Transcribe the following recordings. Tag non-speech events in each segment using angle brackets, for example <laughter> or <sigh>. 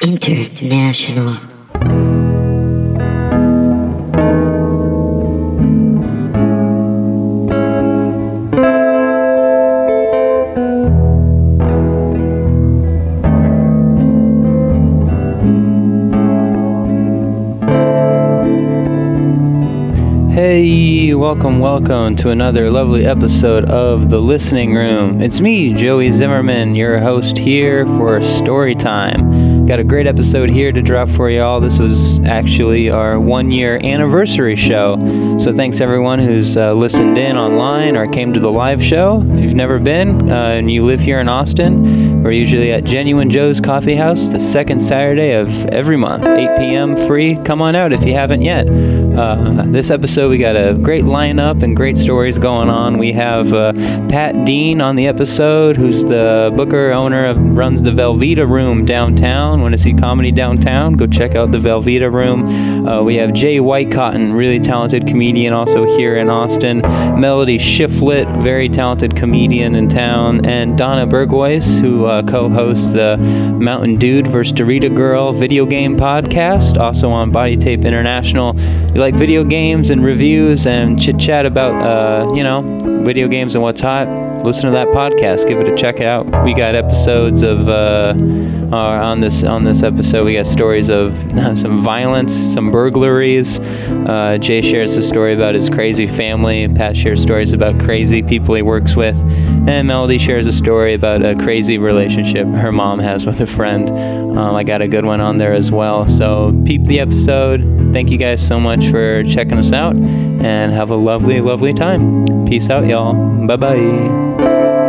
International. Hey, welcome, welcome to another lovely episode of The Listening Room. It's me, Joey Zimmerman, your host here for Story Time. Got a great episode here to drop for y'all. This was actually our one year anniversary show. So thanks everyone who's uh, listened in online or came to the live show. If you've never been uh, and you live here in Austin, we're usually at Genuine Joe's Coffee House the second Saturday of every month, 8 p.m. free. Come on out if you haven't yet. Uh, this episode, we got a great lineup and great stories going on. We have uh, Pat Dean on the episode, who's the booker owner of runs the Velveeta Room downtown. Want to see comedy downtown? Go check out the Velveeta Room. Uh, we have Jay Whitecotton, really talented comedian, also here in Austin. Melody Shifflet, very talented comedian in town, and Donna Bourgois, who uh, co-hosts the Mountain Dude vs. Dorito Girl video game podcast, also on Body Tape International. You like video games and reviews and chit chat about, uh, you know, video games and what's hot? Listen to that podcast. Give it a check out. We got episodes of uh, uh, on this on this episode. We got stories of <laughs> some violence, some burglaries. Uh, Jay shares a story about his crazy family. Pat shares stories about crazy people he works with, and Melody shares a story about a crazy relationship her mom has with a friend. Um, I got a good one on there as well. So peep the episode. Thank you guys so much for checking us out, and have a lovely, lovely time. Peace out, y'all. Bye bye.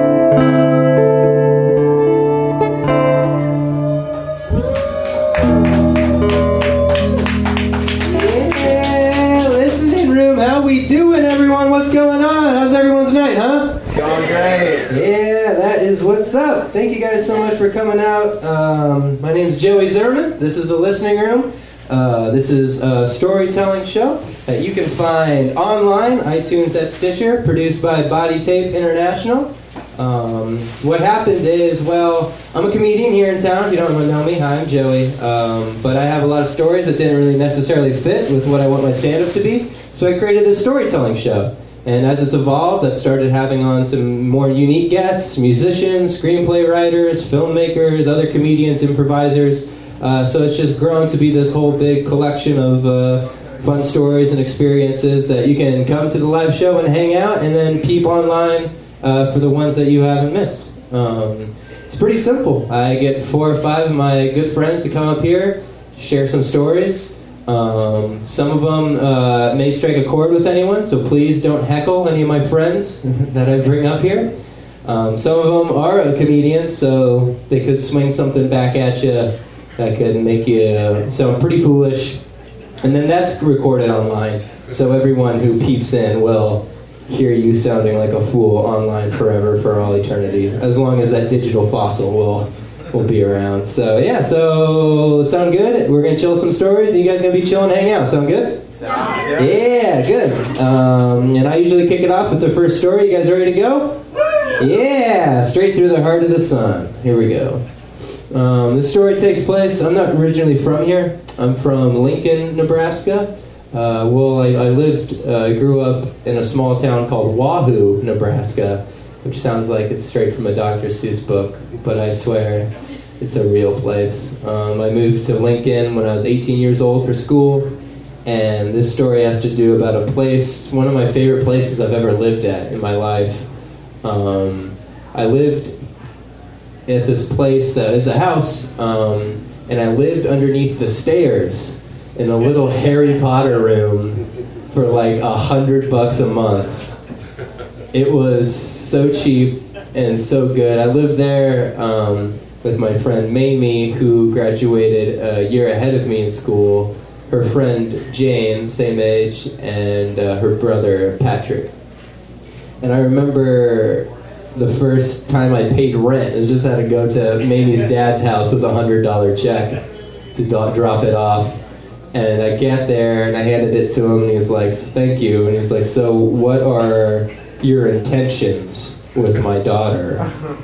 Yeah, listening room. How we doing, everyone? What's going on? How's everyone's night, huh? Going great. Yeah, that is what's up. Thank you guys so much for coming out. Um, my name is Joey Zimmerman. This is the listening room. Uh, this is a storytelling show that you can find online, iTunes, at Stitcher, produced by Body Tape International. Um, what happened is, well, I'm a comedian here in town. If you don't know me, hi, I'm Joey. Um, but I have a lot of stories that didn't really necessarily fit with what I want my stand up to be. So I created this storytelling show. And as it's evolved, I've started having on some more unique guests musicians, screenplay writers, filmmakers, other comedians, improvisers. Uh, so it's just grown to be this whole big collection of uh, fun stories and experiences that you can come to the live show and hang out and then peep online uh, for the ones that you haven't missed. Um, it's pretty simple. I get four or five of my good friends to come up here, share some stories. Um, some of them uh, may strike a chord with anyone, so please don't heckle any of my friends <laughs> that I bring up here. Um, some of them are a comedian, so they could swing something back at you that could make you sound pretty foolish. And then that's recorded online, so everyone who peeps in will hear you sounding like a fool online forever for all eternity, as long as that digital fossil will will be around. So yeah, so sound good? We're gonna chill some stories. And you guys gonna be chilling, hang out. Sound good? Sounds good. Yeah, good. Um, and I usually kick it off with the first story. You guys ready to go? Yeah, straight through the heart of the sun. Here we go. Um, this story takes place. I'm not originally from here. I'm from Lincoln, Nebraska. Uh, well, I, I lived, uh, grew up in a small town called Wahoo, Nebraska, which sounds like it's straight from a Dr. Seuss book, but I swear it's a real place. Um, I moved to Lincoln when I was 18 years old for school, and this story has to do about a place, one of my favorite places I've ever lived at in my life. Um, I lived at this place that is a house, um, and I lived underneath the stairs in a little Harry Potter room for like a hundred bucks a month. It was so cheap and so good. I lived there um, with my friend Mamie, who graduated a year ahead of me in school. Her friend Jane, same age, and uh, her brother Patrick. And I remember the first time I paid rent, I just had to go to Mamie's dad's house with a hundred dollar check to do- drop it off. And I get there and I handed it to him, and he's like, "Thank you." And he's like, "So, what are your intentions with my daughter?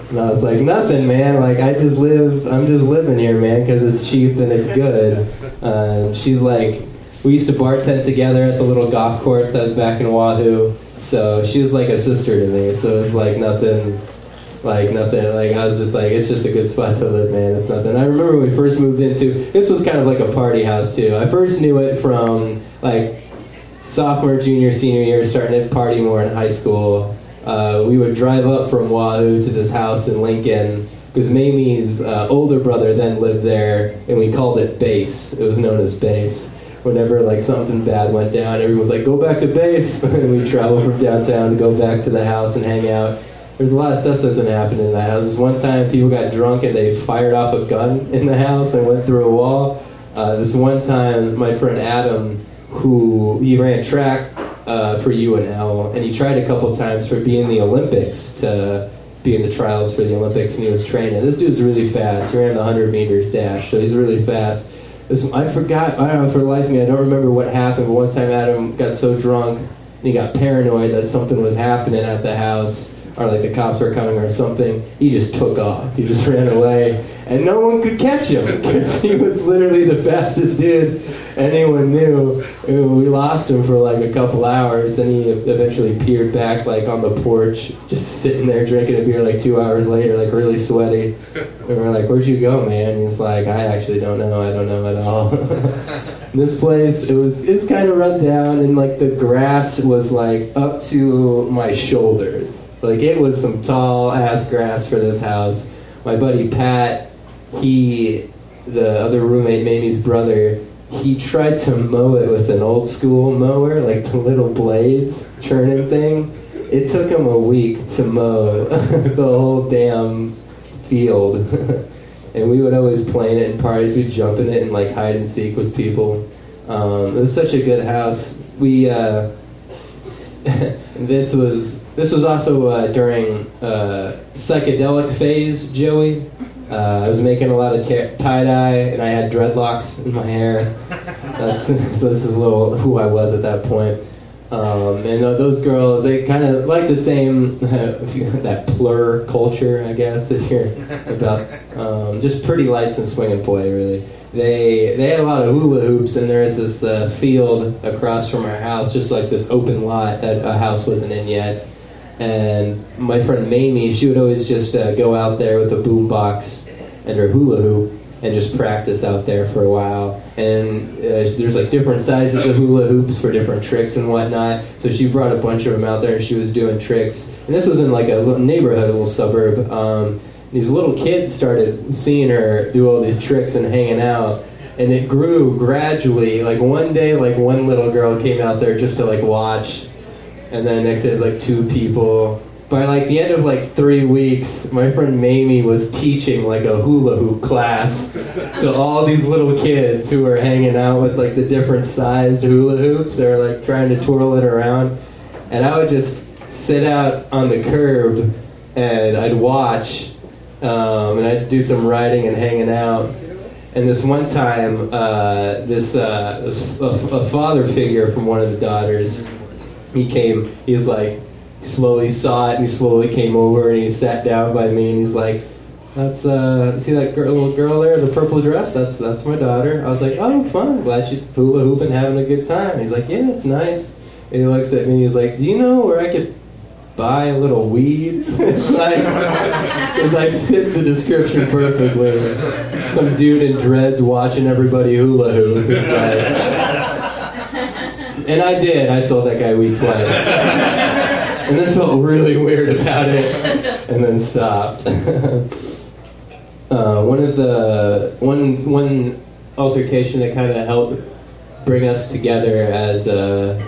And I was like, nothing, man. Like, I just live, I'm just living here, man, because it's cheap and it's good. Um, she's like, we used to bartend together at the little golf course that was back in Wahoo. So she was like a sister to me. So it was like nothing, like nothing. Like I was just like, it's just a good spot to live, man. It's nothing. I remember when we first moved into. This was kind of like a party house too. I first knew it from like sophomore, junior, senior year, starting to party more in high school. Uh, we would drive up from Wahoo to this house in Lincoln because Mamie's uh, older brother then lived there, and we called it base. It was known as base. Whenever like something bad went down, everyone was like, "Go back to base," <laughs> and we travel from downtown to go back to the house and hang out. There's a lot of stuff that's been happening in the house. One time, people got drunk and they fired off a gun <laughs> in the house and went through a wall. Uh, this one time, my friend Adam, who he ran track uh, for UNL, and he tried a couple times for being the Olympics to be in the trials for the Olympics, and he was training. This dude's really fast. He ran the 100 meters dash, so he's really fast. I forgot, I don't know for the life of me, I don't remember what happened, but one time Adam got so drunk and he got paranoid that something was happening at the house or like the cops were coming or something, he just took off. He just <laughs> ran away, and no one could catch him <laughs> because he was literally the fastest dude anyone knew. We lost him for like a couple hours, and he eventually peered back like on the porch, just sitting there drinking a beer like two hours later, like really sweaty. And we're like, "Where'd you go, man?" And he's like, "I actually don't know. I don't know at all." <laughs> this place, it was it's kind of run down, and like the grass was like up to my shoulders like it was some tall ass grass for this house. My buddy Pat, he, the other roommate, Mamie's brother, he tried to mow it with an old school mower, like the little blades churning thing. It took him a week to mow <laughs> the whole damn field. <laughs> and we would always play in it in parties. We'd jump in it and like hide and seek with people. Um, it was such a good house. We uh, <laughs> this was this was also uh, during uh, psychedelic phase, Joey. Uh, I was making a lot of tie dye, and I had dreadlocks in my hair. That's <laughs> so. This is a little who I was at that point. Um, and those girls, they kind of like the same <laughs> that plur culture, I guess. If you're about um, just pretty lights and swing and play, really they they had a lot of hula hoops, and there is this uh, field across from our house, just like this open lot that a house wasn't in yet. And my friend Mamie, she would always just uh, go out there with a boom box and her hula hoop and just practice out there for a while. And uh, there's like different sizes of hula hoops for different tricks and whatnot. So she brought a bunch of them out there and she was doing tricks. And this was in like a little neighborhood, a little suburb. Um, these little kids started seeing her do all these tricks and hanging out and it grew gradually like one day like one little girl came out there just to like watch and then next day it's like two people. By like the end of like three weeks my friend mamie was teaching like a hula hoop class to all these little kids who were hanging out with like the different sized hula hoops. They were like trying to twirl it around. And i would just sit out on the curb and i'd watch um, and I'd do some writing and hanging out. And this one time, uh, this, uh, this a, a, father figure from one of the daughters, he came. He was like, he slowly saw it, and he slowly came over and he sat down by me, and he's like, "That's uh, see that girl, little girl there, the purple dress? That's that's my daughter." I was like, "Oh, fun! Glad she's hula hooping, having a good time." He's like, "Yeah, it's nice." And he looks at me, and he's like, "Do you know where I could buy a little weed. <laughs> it's like, it's like fit the description perfectly. Some dude in dreads watching everybody hula hoop. Like, and I did. I saw that guy weed twice. <laughs> and then felt really weird about it, and then stopped. <laughs> uh, one of the one one altercation that kind of helped bring us together as a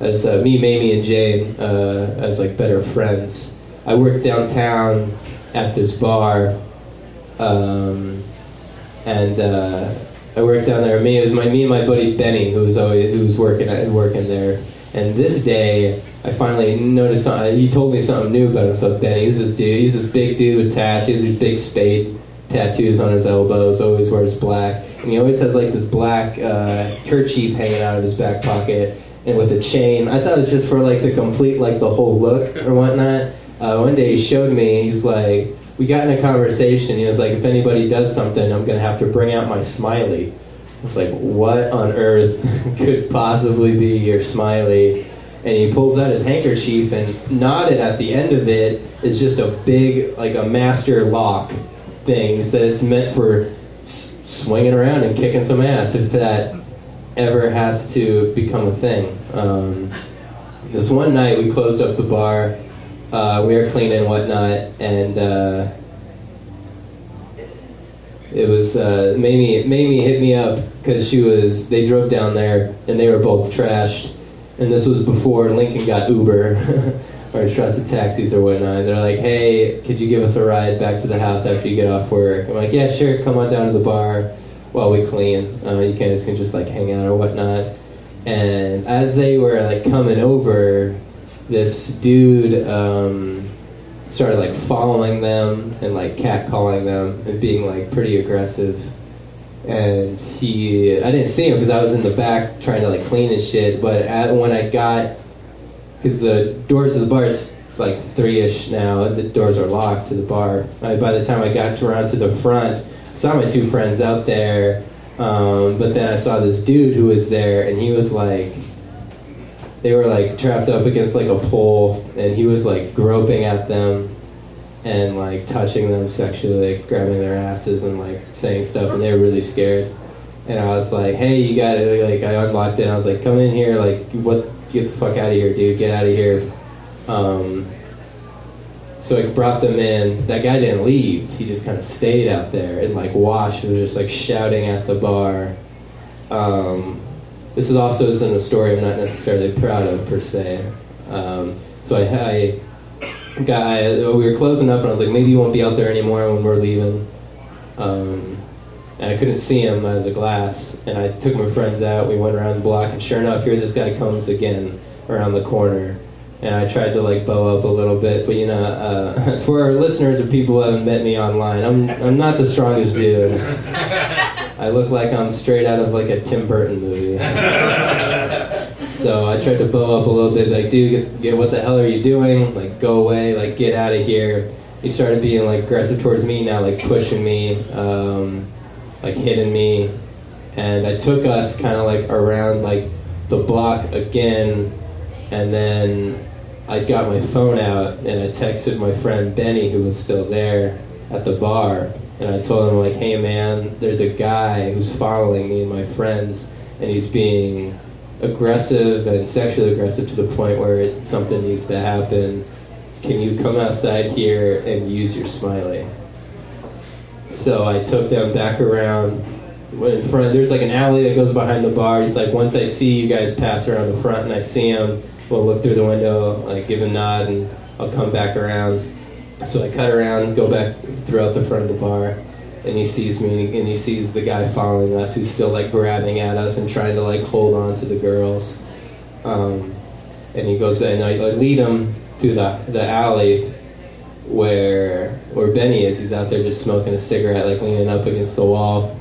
as uh, me, Mamie, and Jane uh, as like better friends. I worked downtown at this bar, um, and uh, I worked down there. Me, it was my me and my buddy Benny who was always who was working at, working there. And this day, I finally noticed something. He told me something new about himself. Benny, he's this dude. He's this big dude with tats. He has these big spade tattoos on his elbows. Always wears black, and he always has like this black uh, kerchief hanging out of his back pocket and with a chain. I thought it was just for like to complete like the whole look or whatnot. uh, one day he showed me. He's like, we got in a conversation. He was like, if anybody does something, I'm gonna have to bring out my smiley. I was like, what on earth <laughs> could possibly be your smiley? And he pulls out his handkerchief and knotted at the end of it is just a big, like a master lock thing. He said it's meant for s- swinging around and kicking some ass if that ever has to become a thing. Um, this one night we closed up the bar. Uh, we were cleaning and whatnot, and uh, it was uh, Mamie. Mamie hit me up because she was. They drove down there, and they were both trashed. And this was before Lincoln got Uber <laughs> or trusted taxis or whatnot. They're like, "Hey, could you give us a ride back to the house after you get off work?" I'm like, "Yeah, sure. Come on down to the bar while we clean. Uh, you guys can just like hang out or whatnot." And as they were like coming over, this dude um, started like following them and like catcalling them and being like pretty aggressive. And he, I didn't see him because I was in the back trying to like clean his shit. But at, when I got, because the doors of the bar, it's like three ish now, the doors are locked to the bar. I, by the time I got around to the front, I saw my two friends out there. Um, but then I saw this dude who was there, and he was like, they were like trapped up against like a pole, and he was like groping at them and like touching them sexually, like grabbing their asses and like saying stuff, and they were really scared. And I was like, "Hey, you got it!" Like I unlocked it. I was like, "Come in here! Like what? Get the fuck out of here, dude! Get out of here!" Um, so I brought them in. That guy didn't leave. He just kind of stayed out there and like and was just like shouting at the bar. Um, this is also isn't a story I'm not necessarily proud of per se. Um, so I, I got I, we were closing up and I was like maybe you won't be out there anymore when we're leaving. Um, and I couldn't see him out of the glass. And I took my friends out. We went around the block, and sure enough, here this guy comes again around the corner. And I tried to like bow up a little bit, but you know, uh, <laughs> for our listeners or people who haven't met me online, I'm I'm not the strongest dude. I look like I'm straight out of like a Tim Burton movie. <laughs> so I tried to bow up a little bit, like, dude, get, get, what the hell are you doing? Like, go away, like, get out of here. He started being like aggressive towards me now, like pushing me, um, like hitting me, and I took us kind of like around like the block again, and then I got my phone out and I texted my friend Benny, who was still there at the bar, and I told him like, "Hey man, there's a guy who's following me and my friends, and he's being aggressive and sexually aggressive to the point where it, something needs to happen. Can you come outside here and use your smiley?" So I took them back around in front. There's like an alley that goes behind the bar. He's like, once I see you guys pass around the front and I see him, we'll look through the window, like give a nod, and I'll come back around. So I cut around, go back throughout the front of the bar, and he sees me, and he sees the guy following us, who's still like grabbing at us and trying to like hold on to the girls. Um, and he goes, and I, I lead him through the the alley where where Benny is. He's out there just smoking a cigarette, like leaning up against the wall.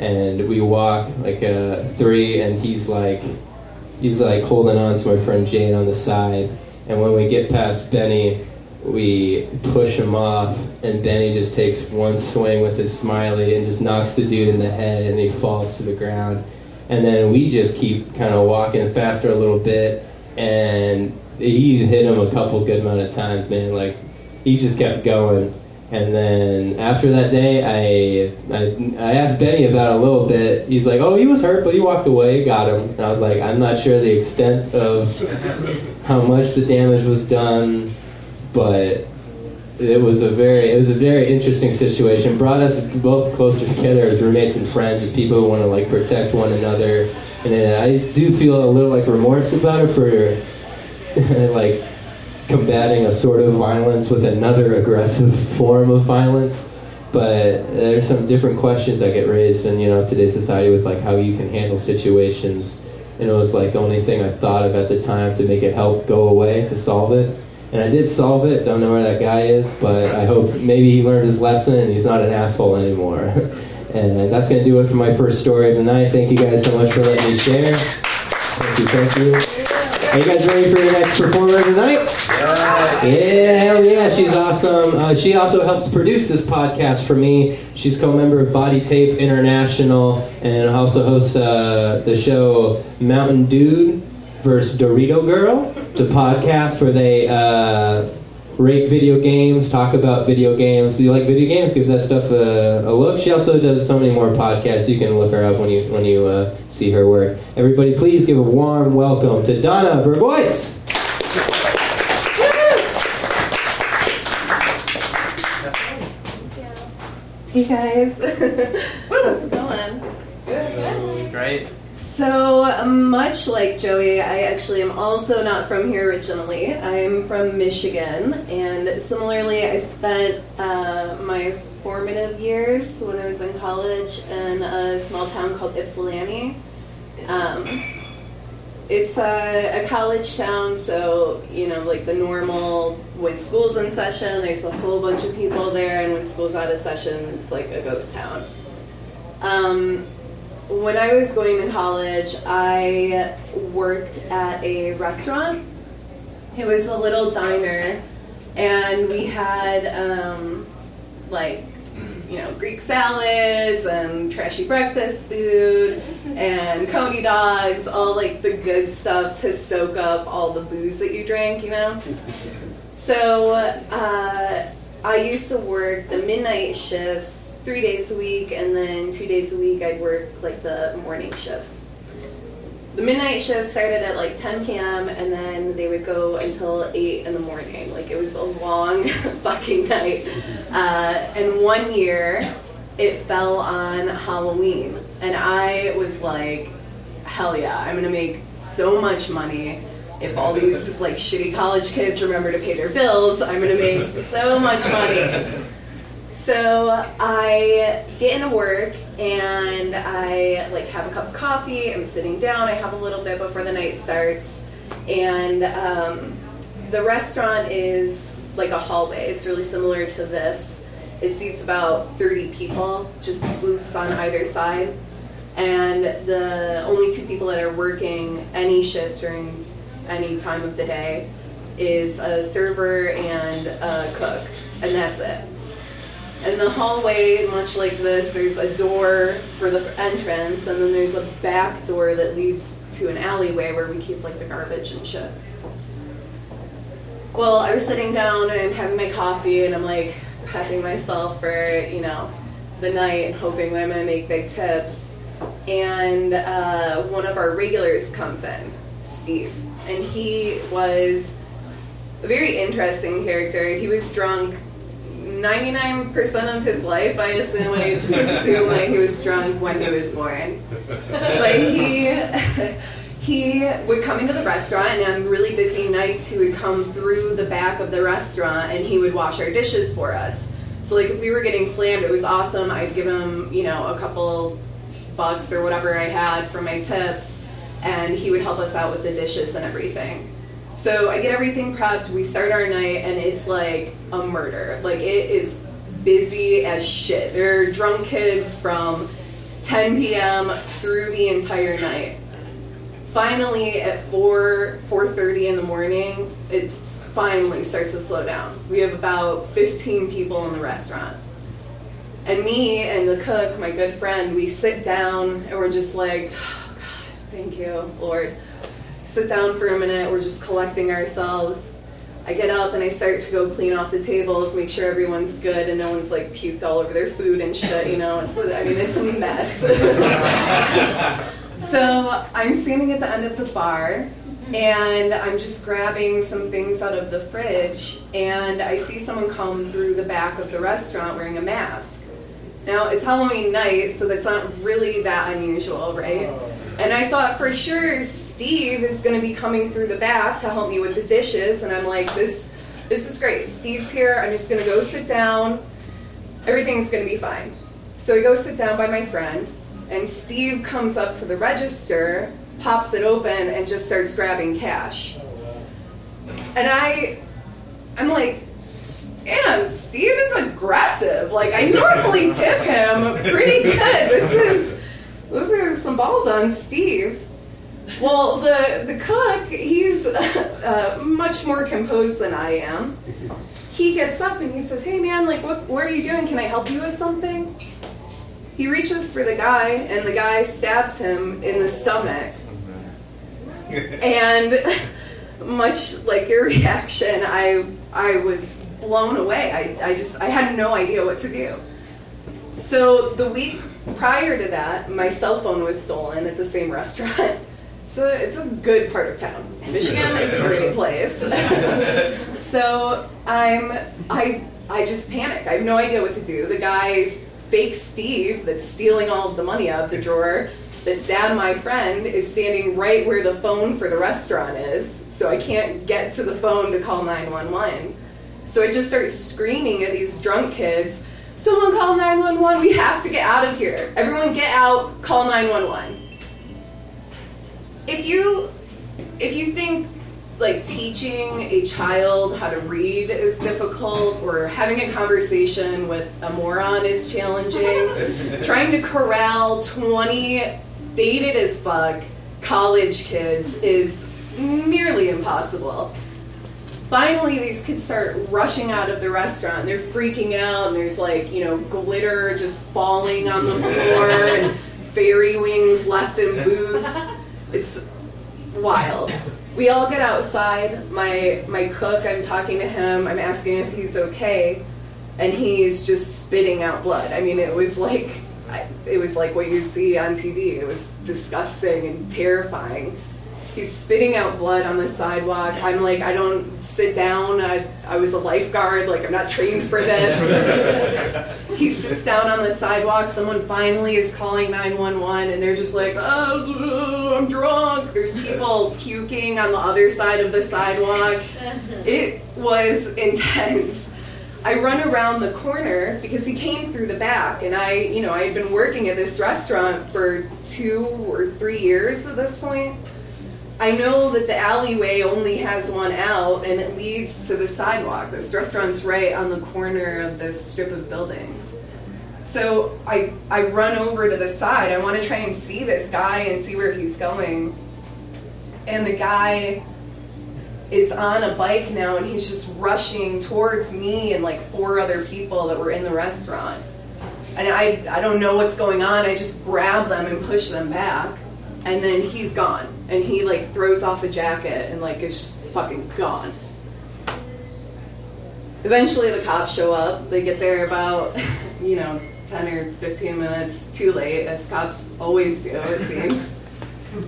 And we walk like uh, three, and he's like he's like holding on to my friend Jane on the side. And when we get past Benny, we push him off, and Benny just takes one swing with his smiley and just knocks the dude in the head, and he falls to the ground. And then we just keep kind of walking faster a little bit, and he hit him a couple good amount of times, man. Like he just kept going. And then after that day, I, I I asked Benny about a little bit. He's like, "Oh, he was hurt, but he walked away, got him." And I was like, "I'm not sure the extent of how much the damage was done, but it was a very it was a very interesting situation. Brought us both closer together as roommates and friends, as people who want to like protect one another. And I do feel a little like remorse about it for <laughs> like combating a sort of violence with another aggressive <laughs> form of violence. But there's some different questions that get raised in you know today's society with like how you can handle situations. And it was like the only thing I thought of at the time to make it help go away to solve it. And I did solve it. Don't know where that guy is, but I hope maybe he learned his lesson and he's not an asshole anymore. <laughs> and that's gonna do it for my first story of the night. Thank you guys so much for letting me share. Thank you. Thank you. Are you guys ready for your next performer tonight? Yes. Yeah, hell yeah, she's awesome. Uh, she also helps produce this podcast for me. She's co-member of Body Tape International and also hosts uh, the show Mountain Dude versus Dorito Girl. It's a podcast where they uh, rate video games, talk about video games. Do you like video games? Give that stuff a, a look. She also does so many more podcasts. You can look her up when you when you uh, see her work. Everybody, please give a warm welcome to Donna Bourgois. Hey guys, <laughs> how's it going? Good. Great. So much like Joey, I actually am also not from here originally. I'm from Michigan, and similarly, I spent uh, my formative years when I was in college in a small town called Ypsilanti. Um, it's a, a college town, so you know, like the normal when school's in session, there's a whole bunch of people there, and when school's out of session, it's like a ghost town. Um, when I was going to college, I worked at a restaurant. It was a little diner, and we had um, like you know Greek salads and trashy breakfast food and coney dogs, all like the good stuff to soak up all the booze that you drank, you know. <laughs> So uh, I used to work the midnight shifts three days a week, and then two days a week I'd work like the morning shifts. The midnight shift started at like 10 p.m. and then they would go until 8 in the morning. Like it was a long <laughs> fucking night. Uh, and one year it fell on Halloween, and I was like, hell yeah, I'm gonna make so much money. If all these like shitty college kids remember to pay their bills, I'm gonna make so much money. <laughs> So I get into work and I like have a cup of coffee. I'm sitting down. I have a little bit before the night starts, and um, the restaurant is like a hallway. It's really similar to this. It seats about 30 people, just booths on either side, and the only two people that are working any shift during any time of the day is a server and a cook, and that's it. And the hallway, much like this, there's a door for the entrance, and then there's a back door that leads to an alleyway where we keep like the garbage and shit. Well, I was sitting down and I'm having my coffee, and I'm like prepping myself for you know the night and hoping that I'm gonna make big tips. And uh, one of our regulars comes in, Steve, and he was a very interesting character. He was drunk 99% of his life, I assume, I just <laughs> assume that he was drunk when he was born. But he, <laughs> he would come into the restaurant, and on really busy nights, he would come through the back of the restaurant and he would wash our dishes for us. So, like, if we were getting slammed, it was awesome. I'd give him, you know, a couple bucks or whatever I had for my tips, and he would help us out with the dishes and everything. So I get everything prepped. We start our night, and it's like a murder. Like it is busy as shit. There are drunk kids from 10 p.m. through the entire night. Finally, at 4 4:30 in the morning, it finally starts to slow down. We have about 15 people in the restaurant. And me and the cook, my good friend, we sit down and we're just like, oh, God, thank you, Lord sit down for a minute, we're just collecting ourselves. I get up and I start to go clean off the tables, make sure everyone's good and no one's like puked all over their food and shit, you know. So I mean, it's a mess. <laughs> so I'm standing at the end of the bar mm-hmm. and I'm just grabbing some things out of the fridge and I see someone come through the back of the restaurant wearing a mask. Now it's Halloween night, so that's not really that unusual, right? Oh. And I thought for sure Steve is going to be coming through the back to help me with the dishes. And I'm like, this, this is great. Steve's here. I'm just going to go sit down. Everything's going to be fine. So I go sit down by my friend, and Steve comes up to the register, pops it open, and just starts grabbing cash. Oh, and I, I'm like, damn, Steve is aggressive. Like I normally <laughs> tip him pretty good. This is those are some balls on Steve. well, the the cook, he's <laughs> uh, much more composed than I am. He gets up and he says, "Hey, man, like, what what are you doing? Can I help you with something?" He reaches for the guy, and the guy stabs him in the stomach. And <laughs> much like your reaction, I I was blown away. I, I just I had no idea what to do. So the week prior to that, my cell phone was stolen at the same restaurant. <laughs> So it's a good part of town. Michigan is a great <laughs> place. <laughs> so I'm I I just panic. I have no idea what to do. The guy fake Steve that's stealing all of the money out of the drawer the stabbed my friend is standing right where the phone for the restaurant is, so I can't get to the phone to call 911. So I just start screaming at these drunk kids, someone call 911, we have to get out of here. Everyone get out, call 911. If you if you think like teaching a child how to read is difficult or having a conversation with a moron is challenging <laughs> trying to corral 20 faded as fuck college kids is nearly impossible finally these kids start rushing out of the restaurant they're freaking out and there's like you know glitter just falling on the floor <laughs> and fairy wings left in booths it's wild we all get outside. My my cook, I'm talking to him. I'm asking if he's okay, and he's just spitting out blood. I mean, it was like it was like what you see on TV. It was disgusting and terrifying. He's spitting out blood on the sidewalk. I'm like, I don't sit down. I, I was a lifeguard. Like, I'm not trained for this. <laughs> he sits down on the sidewalk. Someone finally is calling 911, and they're just like, oh, I'm drunk. There's people puking on the other side of the sidewalk. It was intense. I run around the corner because he came through the back, and I, you know, I had been working at this restaurant for two or three years at this point. I know that the alleyway only has one out and it leads to the sidewalk. This restaurant's right on the corner of this strip of buildings. So I, I run over to the side. I want to try and see this guy and see where he's going. And the guy is on a bike now and he's just rushing towards me and like four other people that were in the restaurant. And I, I don't know what's going on. I just grab them and push them back and then he's gone. And he like throws off a jacket and like is just fucking gone. Eventually the cops show up. They get there about you know 10 or 15 minutes too late as cops always do it seems. <laughs>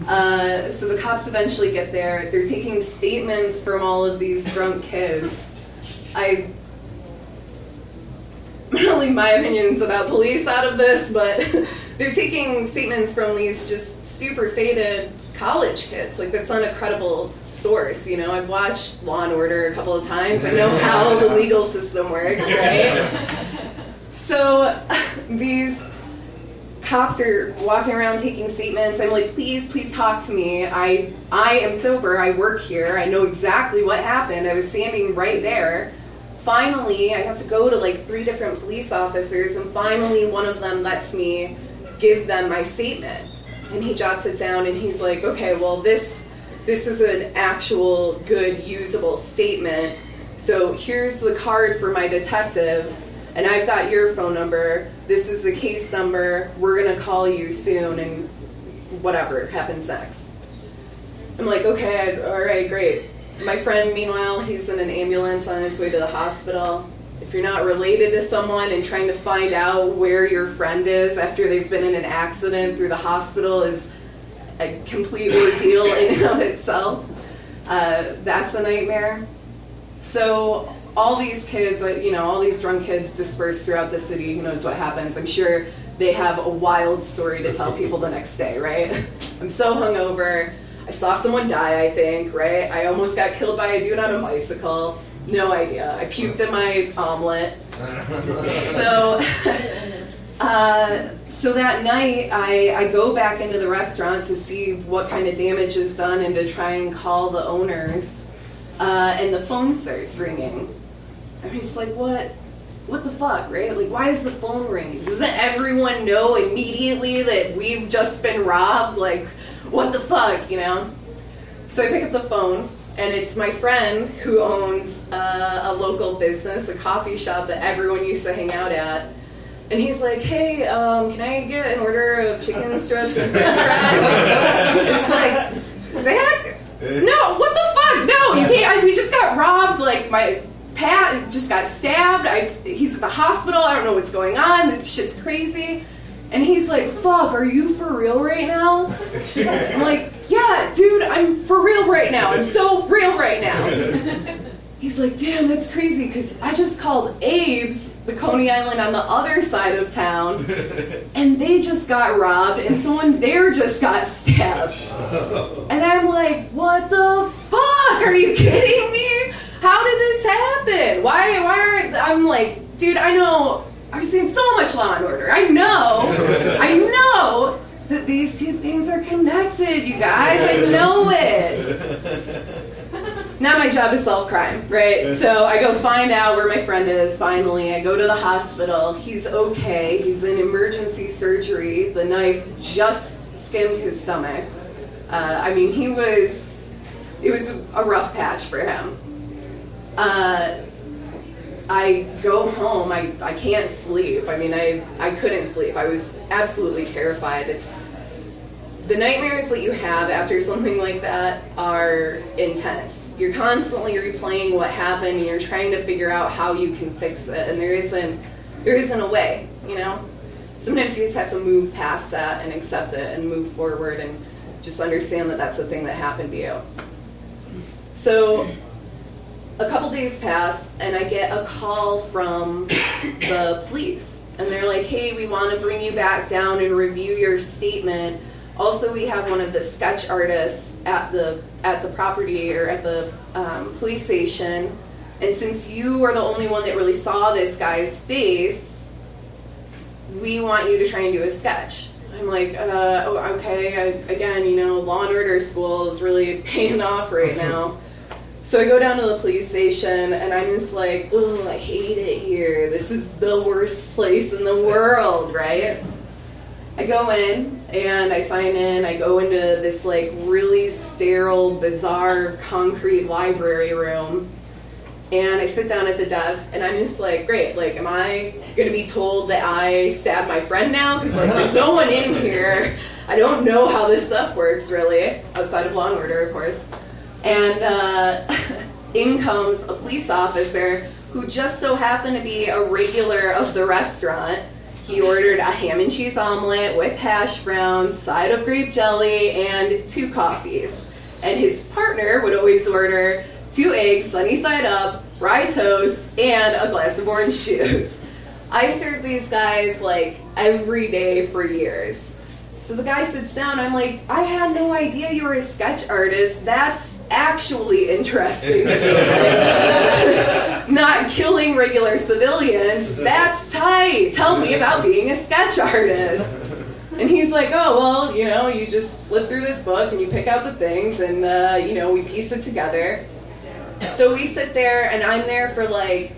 Uh, so the cops eventually get there. They're taking statements from all of these drunk kids. I I'm gonna leave my opinions about police out of this, but <laughs> they're taking statements from these just super faded college kids. Like that's not a credible source. You know, I've watched Law and Order a couple of times. I know how the <laughs> legal system works, right? So <laughs> these cops are walking around taking statements. I'm like, please, please talk to me. I I am sober. I work here. I know exactly what happened. I was standing right there finally, I have to go to like three different police officers, and finally, one of them lets me give them my statement. And he jots it down, and he's like, "Okay, well, this this is an actual good usable statement. So here's the card for my detective, and I've got your phone number. This is the case number. We're gonna call you soon, and whatever happens next." I'm like, "Okay, all right, great." My friend, meanwhile, he's in an ambulance on his way to the hospital. If you're not related to someone and trying to find out where your friend is after they've been in an accident through the hospital is a complete ordeal in and of itself. Uh, that's a nightmare. So all these kids, you know, all these drunk kids dispersed throughout the city. Who knows what happens? I'm sure they have a wild story to tell people the next day, right? <laughs> I'm so hungover. I saw someone die, I think, right? I almost got killed by a dude on a bicycle. No idea. I puked in my omelet. <laughs> so, <laughs> uh, so that night, I, I go back into the restaurant to see what kind of damage is done and to try and call the owners. Uh, and the phone starts ringing. I'm just like, what? What the fuck, right? Like, why is the phone ringing? Doesn't everyone know immediately that we've just been robbed? Like, what the fuck, you know? So I pick up the phone, and it's my friend who owns uh, a local business, a coffee shop that everyone used to hang out at. And he's like, hey, um, can I get an order of chicken strips and french fries? It's like, Zach? No, what the fuck? No, you can't. I, we just got robbed. Like, my Pat just got stabbed. I, he's at the hospital. I don't know what's going on. This shit's crazy. And he's like, fuck, are you for real right now? I'm like, yeah, dude, I'm for real right now. I'm so real right now. <laughs> He's like, damn, that's crazy because I just called Abe's, the Coney Island on the other side of town, <laughs> and they just got robbed, and someone there just got stabbed. <laughs> And I'm like, what the fuck? Are you kidding me? How did this happen? Why? Why are I'm like, dude? I know. I've seen so much Law and Order. I know. I know that these two things are connected, you guys. I know it. Now my job is solve crime, right? So I go find out where my friend is finally. I go to the hospital. He's okay. He's in emergency surgery. The knife just skimmed his stomach. Uh, I mean, he was, it was a rough patch for him. Uh, I go home. I, I can't sleep. I mean, I, I couldn't sleep. I was absolutely terrified. It's the nightmares that you have after something like that are intense. You're constantly replaying what happened and you're trying to figure out how you can fix it. And there isn't there isn't a way, you know? Sometimes you just have to move past that and accept it and move forward and just understand that that's a thing that happened to you. So a couple days pass and I get a call from the police. And they're like, hey, we want to bring you back down and review your statement. Also, we have one of the sketch artists at the at the property or at the um, police station. And since you are the only one that really saw this guy's face, we want you to try and do a sketch. I'm like, uh, oh, okay. I, again, you know, Law and Order school is really <laughs> paying off right <laughs> now. So I go down to the police station and I'm just like, oh, I hate it here. This is the worst place in the world, right? I go in and I sign in. I go into this like really sterile, bizarre concrete library room. And I sit down at the desk and I'm just like, great, like, am I gonna be told that I stabbed my friend now? Because, like, there's no one in here. I don't know how this stuff works really, outside of Law and Order, of course. And uh, <laughs> in comes a police officer who just so happened to be a regular of the restaurant. He ordered a ham and cheese omelet with hash browns, side of grape jelly, and two coffees. And his partner would always order two eggs, sunny side up, rye toast, and a glass of orange juice. I served these guys like every day for years. So the guy sits down. I'm like, I had no idea you were a sketch artist. That's actually interesting. <laughs> Not killing regular civilians. That's tight. Tell me about being a sketch artist. And he's like, oh, well, you know, you just flip through this book and you pick out the things and, uh, you know, we piece it together. So we sit there and I'm there for like,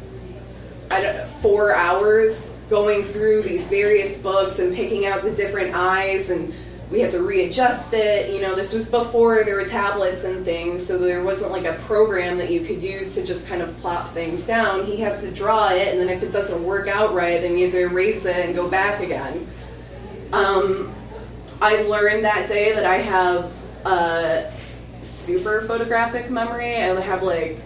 I don't know, four hours going through these various books and picking out the different eyes and we had to readjust it. You know this was before there were tablets and things so there wasn't like a program that you could use to just kind of plop things down. He has to draw it and then if it doesn't work out right then you have to erase it and go back again. Um, i learned that day that i have a super photographic memory. I have like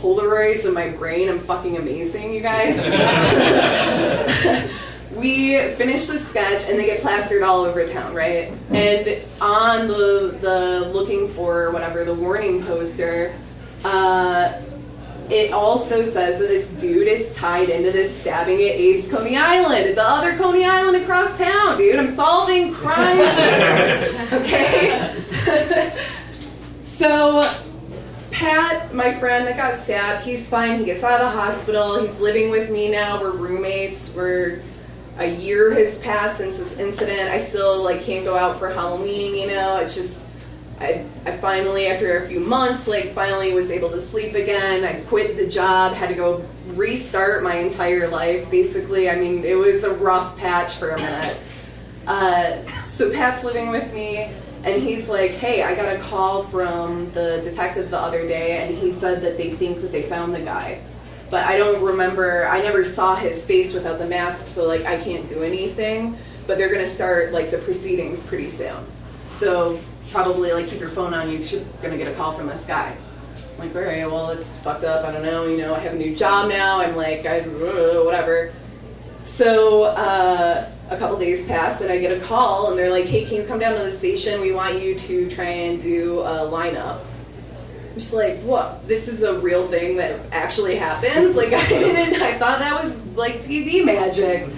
Polaroids in my brain. I'm fucking amazing, you guys. <laughs> we finish the sketch and they get plastered all over town, right? And on the the looking for whatever the warning poster, uh, it also says that this dude is tied into this stabbing at Abe's Coney Island, the other Coney Island across town, dude. I'm solving crimes. <laughs> okay. <laughs> so Pat, my friend that got stabbed, he's fine. He gets out of the hospital. He's living with me now. We're roommates. We're a year has passed since this incident. I still like can't go out for Halloween. You know, it's just I I finally after a few months like finally was able to sleep again. I quit the job. Had to go restart my entire life. Basically, I mean it was a rough patch for a minute. Uh, so Pat's living with me And he's like, "Hey, I got a call from the detective the other day, and he said that they think that they found the guy." But I don't remember. I never saw his face without the mask, so like I can't do anything. But they're gonna start like the proceedings pretty soon. So probably like keep your phone on you. You're gonna get a call from this guy. I'm like, all right, well, it's fucked up. I don't know. You know, I have a new job now. I'm like, I whatever. So uh, a couple days pass, and I get a call, and they're like, hey, can you come down to the station? We want you to try and do a lineup. I'm just like, what? This is a real thing that actually happens? Like, I <laughs> didn't. I thought that was like TV magic.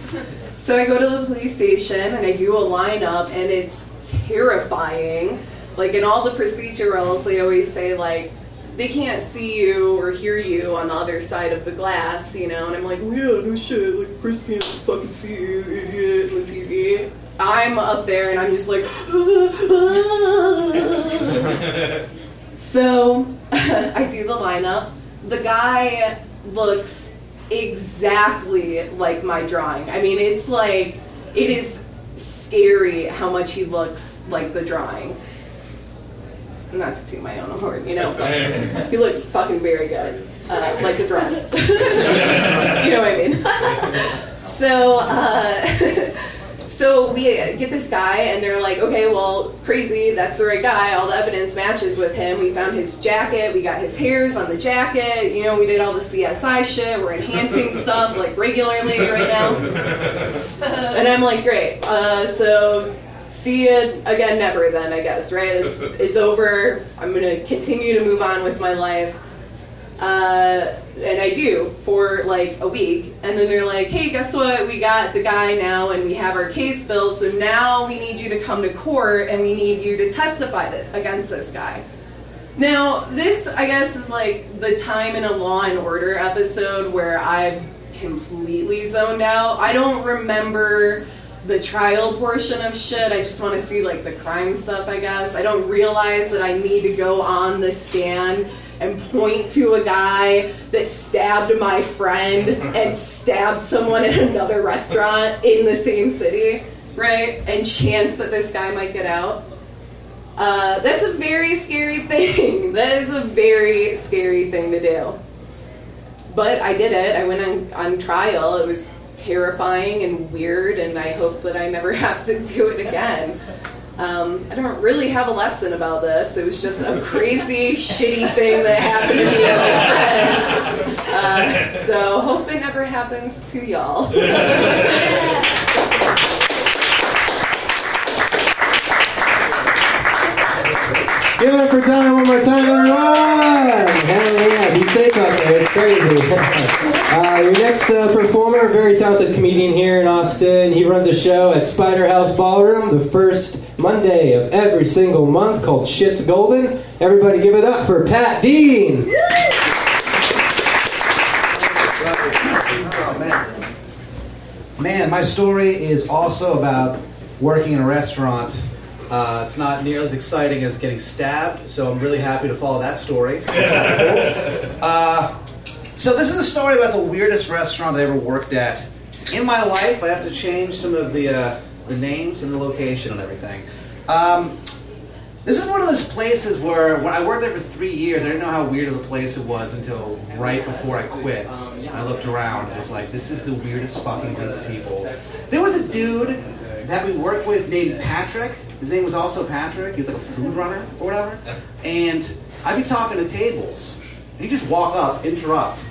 So I go to the police station and I do a lineup, and it's terrifying. Like in all the procedurals, they always say like they can't see you or hear you on the other side of the glass, you know. And I'm like, oh, yeah, no shit. Like Chris can't fucking see you, idiot, on TV. I'm up there and I'm just like, <laughs> so <laughs> I do the lineup. The guy looks exactly like my drawing. I mean, it's like, it is scary how much he looks like the drawing. Not to toot my own horn, you know, <laughs> but he looked fucking very good, uh, like a drawing. <laughs> you know what I mean? <laughs> so, uh, so we get this guy, and they're like, okay, well, crazy, that's the right guy. All the evidence matches with him. We found his jacket, we got his hairs on the jacket. You know, we did all the CSI shit. We're enhancing stuff like regularly right now. And I'm like, great. Uh, so see you again, never then, I guess, right? This <laughs> is over. I'm going to continue to move on with my life. Uh, and I do for like a week. And then they're like, hey, guess what? We got the guy now and we have our case built. So now we need you to come to court and we need you to testify th- against this guy. Now, this, I guess, is like the time in a Law and Order episode where I've completely zoned out. I don't remember the trial portion of shit. I just want to see like the crime stuff, I guess. I don't realize that I need to go on the stand and point to a guy that stabbed my friend and <laughs> stabbed someone at another restaurant in the same city, right? And chance that this guy might get out. Uh, that's a very scary <laughs> thing. That is a very scary thing to do. But I did it. I went on, on trial. It was terrifying and weird, and I hope that I never <laughs> have to do it again. Um, I don't really have a lesson about this. It was just a crazy, <laughs> shitty thing that happened to me and my friends. Uh, so hope it never happens to y'all. <laughs> Give it up for Donna one more time, everyone! Hell yeah, be safe out there, it's crazy. Uh, your next uh, performer, a very talented comedian here in Austin. He runs a show at Spider House Ballroom the first Monday of every single month called Shit's Golden. Everybody give it up for Pat Dean! Oh, man. Man, my story is also about working in a restaurant. Uh, it's not nearly as exciting as getting stabbed, so I'm really happy to follow that story. <laughs> uh, so this is a story about the weirdest restaurant I ever worked at. In my life, I have to change some of the uh, the names and the location and everything. Um, this is one of those places where when I worked there for three years, I didn't know how weird of a place it was until right before I quit. I looked around and was like, this is the weirdest fucking group of people. There was a dude that we worked with named Patrick. His name was also Patrick. He was like a food runner or whatever. And I'd be talking to tables. And he'd just walk up, interrupt,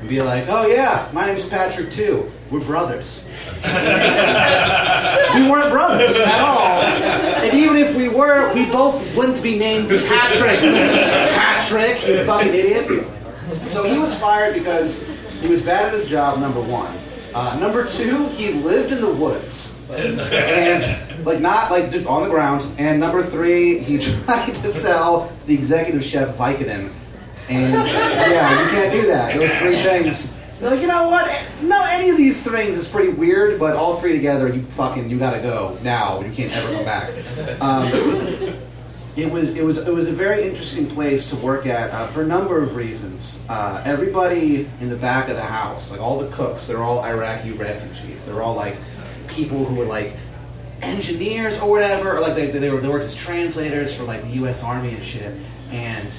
and be like, oh yeah, my name's Patrick too. We're brothers. <laughs> we weren't brothers at all. And even if we were, we both wouldn't be named Patrick. Patrick, you fucking idiot. So he was fired because he was bad at his job, number one. Uh, number two, he lived in the woods. And, like, not, like, on the ground. And number three, he <laughs> tried to sell the executive chef Vicodin. And, yeah, you can't do that. Those three things. They're like, you know what? No, any of these things is pretty weird, but all three together, you fucking, you gotta go now. You can't ever come back. Um, it was it was it was a very interesting place to work at uh, for a number of reasons. Uh, everybody in the back of the house, like all the cooks, they're all Iraqi refugees. They're all like people who were like engineers or whatever, or like they, they, were, they worked as translators for like the U.S. Army and shit. And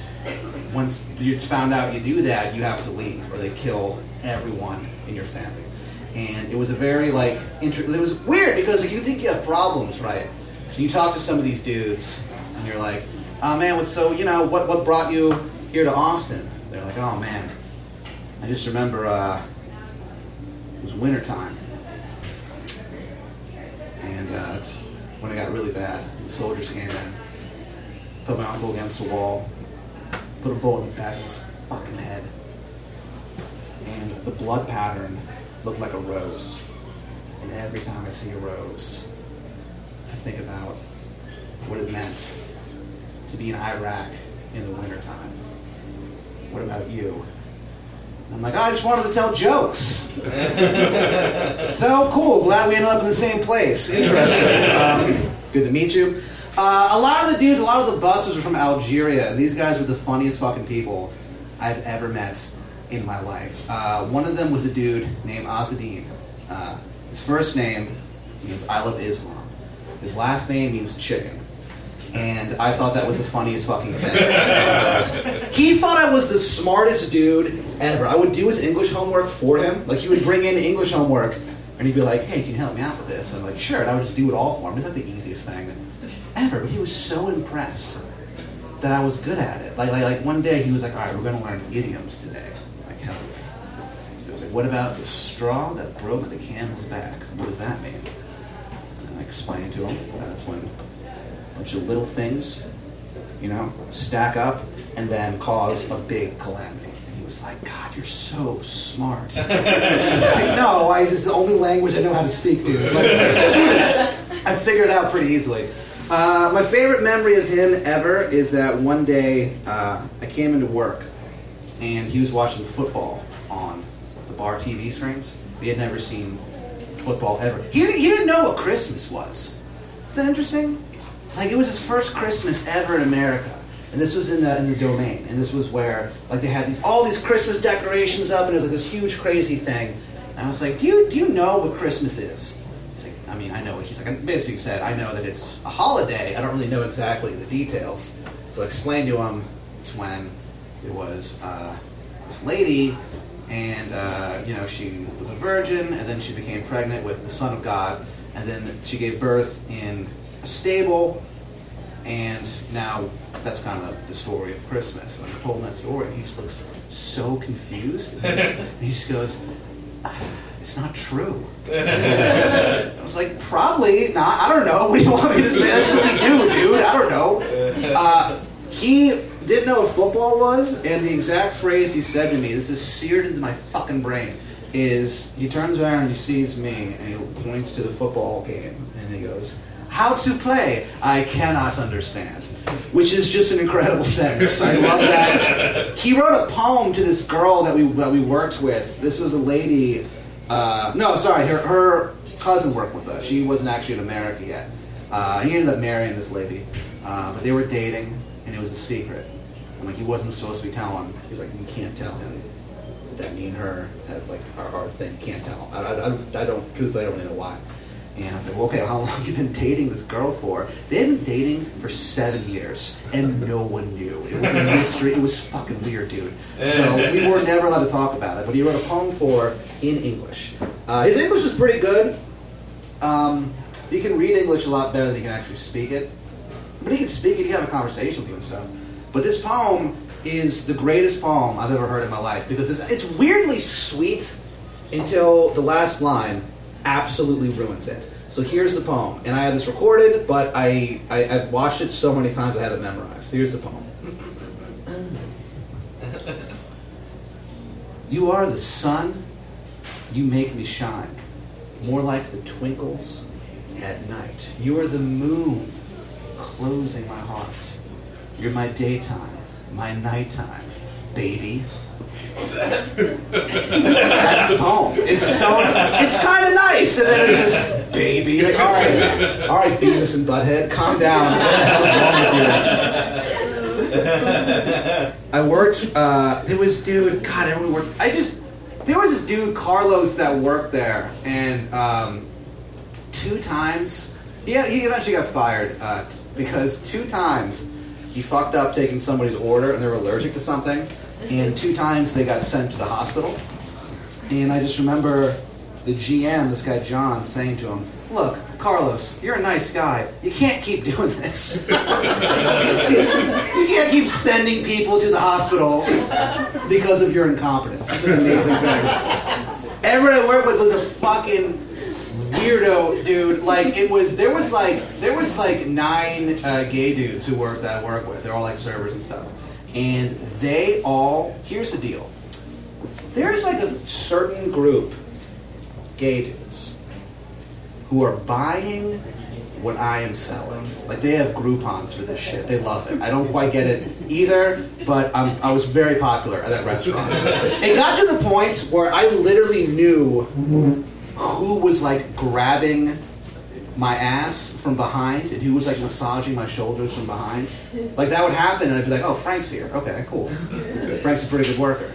once it's found out you do that, you have to leave, or they kill everyone in your family. And it was a very like inter- it was weird because like, you think you have problems, right? You talk to some of these dudes, and you're like, "Oh man, what's so you know what what brought you here to Austin?" They're like, "Oh man, I just remember uh, it was wintertime. And uh, that's when it got really bad. The soldiers came in, put my uncle against the wall, put a bullet in the back of his fucking head. And the blood pattern looked like a rose. And every time I see a rose, I think about what it meant to be in Iraq in the wintertime. What about you? And I'm like, I just wanted to tell jokes. <laughs> so cool. Glad we ended up in the same place. Interesting. Um, good to meet you. Uh, a lot of the dudes, a lot of the busters are from Algeria, and these guys were the funniest fucking people I've ever met in my life. Uh, one of them was a dude named Azadine. Uh, his first name means I love Islam. His last name means chicken. And I thought that was the funniest fucking thing. <laughs> he thought I was the smartest dude ever. I would do his English homework for him. Like, he would bring in English homework, and he'd be like, hey, can you help me out with this? And I'm like, sure. And I would just do it all for him. It's like the easiest thing ever. But he was so impressed that I was good at it. Like, like, like one day he was like, all right, we're going to learn idioms today. I'm like, hell yeah. So he was like, what about the straw that broke the camel's back? What does that mean? And I explained to him. That's when a bunch of little things, you know, stack up and then cause a big calamity. Was like, God, you're so smart. <laughs> like, no, I just the only language I know how to speak. Like, <laughs> I figured it out pretty easily. Uh, my favorite memory of him ever is that one day uh, I came into work and he was watching football on the bar TV screens. He had never seen football ever. He didn't, he didn't know what Christmas was. Is that interesting? Like it was his first Christmas ever in America, and this was in the in the domain, and this was where like they had these all these Christmas decorations up, and it was like this huge crazy thing. And I was like, do you do you know what Christmas is? He's like, I mean, I know. What he's like, I basically said, I know that it's a holiday. I don't really know exactly the details. So I explained to him it's when it was uh, this lady, and uh, you know she was a virgin, and then she became pregnant with the Son of God, and then she gave birth in a stable, and now that's kind of the story of Christmas. And I told him that story, and he just looks so confused. And he just, <laughs> and he just goes, "Ah, "It's not true." <laughs> I was like, "Probably not. I don't know. What do you want me to say? That's what we do, dude. I don't know." <laughs> Uh, he didn't know what football was, and the exact phrase he said to me, this is seared into my fucking brain, is he turns around and he sees me, and he points to the football game, and he goes, How to play? I cannot understand. Which is just an incredible <laughs> sentence. I love that. He wrote a poem to this girl that we, that we worked with. This was a lady, uh, no, sorry, her, her cousin worked with us. She wasn't actually in America yet. Uh, he ended up marrying this lady, uh, but they were dating, and it was a secret. And like he wasn't supposed to be telling. He was like, you can't tell him that me and her had like our, our thing. Can't tell. I, I, I don't. Truthfully, I don't really know why. And I was like, well, okay, how <laughs> long have you been dating this girl for? They had been dating for seven years, and no one knew. It was a mystery. It was fucking weird, dude. So <laughs> we were never allowed to talk about it. But he wrote a poem for in English. Uh, his English was pretty good. Um, he can read English a lot better than he can actually speak it. But he can speak it. He can have a conversation with you and stuff. But this poem is the greatest poem I've ever heard in my life because it's, it's weirdly sweet until the last line absolutely ruins it. So here's the poem, and I have this recorded, but I, I I've watched it so many times I have it memorized. Here's the poem. <laughs> you are the sun, you make me shine, more like the twinkles at night. You are the moon, closing my heart. You're my daytime, my nighttime, baby. That's the poem. It's so it's kind of nice, and then it's just baby. Like, all right, all right, Beavis and Butthead, calm down. What the hell's wrong with you? I worked. Uh, there was dude. God, only worked. I just there was this dude Carlos that worked there, and um, two times He, he eventually got fired uh, because two times he fucked up taking somebody's order and they were allergic to something, and two times they got sent to the hospital. And I just remember the GM, this guy John, saying to him, Look, Carlos, you're a nice guy. You can't keep <laughs> doing this. you can't keep sending people to the hospital because of your incompetence. It's an amazing thing. Everyone I worked with was a fucking weirdo dude. Like it was, there was like there was like nine uh, gay dudes who worked that I work with. They're all like servers and stuff, and they all. Here's the deal. There's like a certain group, gay dudes, who are buying what I am selling. Like they have Groupons for this shit. They love it. I don't quite get it either, but I was very popular at that restaurant. it got to the point where I literally knew who was like grabbing my ass from behind and he was like massaging my shoulders from behind. Like that would happen, and I'd be like, "Oh, Frank's here. Okay, cool. Frank's a pretty good worker."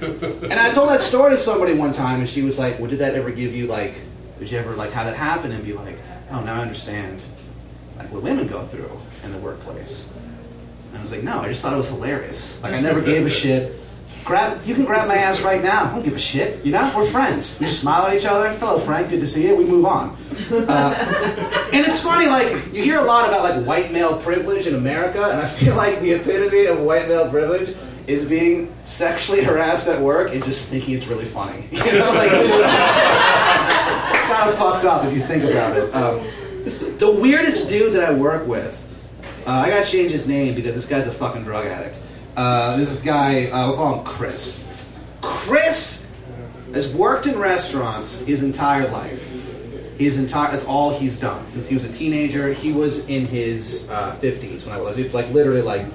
And I told that story to somebody one time, and she was like, "Well, did that ever give you like? Did you ever like have that happen?" And be like, "Oh, now I understand like what women go through in the workplace." And I was like, "No, I just thought it was hilarious. Like I never gave a shit. Grab, you can grab my ass right now. I don't give a shit. You know, we're friends. We just smile at each other. Hello, Frank. Good to see you. We move on. Uh, and it's funny, like you hear a lot about like white male privilege in America, and I feel like the epitome of white male privilege is being sexually harassed at work and just thinking it's really funny. <laughs> You know, like kind of fucked up if you think about it. Um, the weirdest dude that I work with, uh, I got to change his name because this guy's a fucking drug addict. Uh, this is guy, uh, we'll call him Chris. Chris has worked in restaurants his entire life. His entire that's all he's done since he was a teenager. He was in his uh, 50s when I was. It was like literally like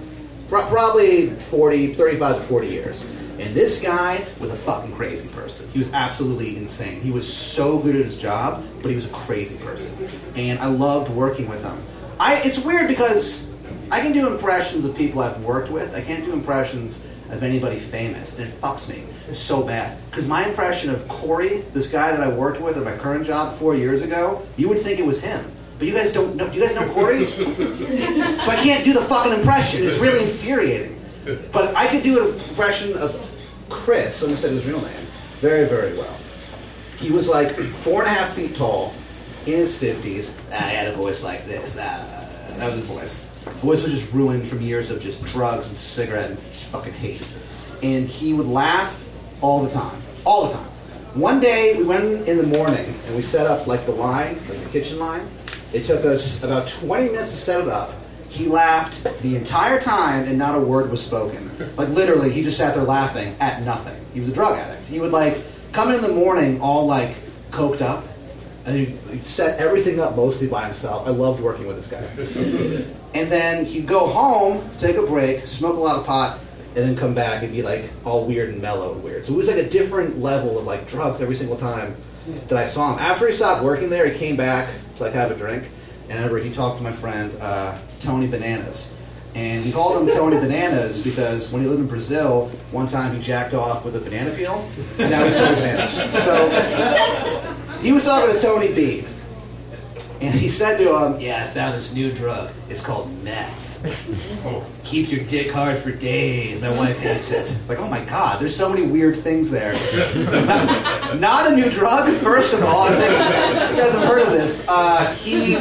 pro- probably 40, 35 to 40 years. And this guy was a fucking crazy person. He was absolutely insane. He was so good at his job, but he was a crazy person. And I loved working with him. I it's weird because I can do impressions of people I've worked with. I can't do impressions of anybody famous, and it fucks me so bad. Because my impression of Corey, this guy that I worked with at my current job four years ago, you would think it was him. But you guys don't know. Do you guys know Corey? <laughs> so I can't do the fucking impression. It's really infuriating. But I could do an impression of Chris. Someone said his real name. Very, very well. He was like four and a half feet tall, in his fifties. I had a voice like this. Ah, that was his voice. Voice was just ruined from years of just drugs and cigarette and fucking hate. And he would laugh all the time, all the time. One day we went in the morning and we set up like the line, like the kitchen line. It took us about 20 minutes to set it up. He laughed the entire time and not a word was spoken. Like literally, he just sat there laughing at nothing. He was a drug addict. He would like come in the morning all like coked up, and he'd set everything up mostly by himself. I loved working with this guy. <laughs> and then he'd go home, take a break, smoke a lot of pot, and then come back and be like all weird and mellow and weird. So it was like a different level of like drugs every single time that I saw him. After he stopped working there, he came back to like have a drink, and I remember he talked to my friend uh, Tony Bananas. And he called him Tony <laughs> Bananas because when he lived in Brazil, one time he jacked off with a banana peel, and now he's Tony Bananas. So he was talking to Tony B. And he said to him, Yeah, I found this new drug. It's called meth. Keeps your dick hard for days. My wife hates it. It's like, oh my god, there's so many weird things there. <laughs> not, a new drug, first of all. I think you guys have heard of this. Uh, he.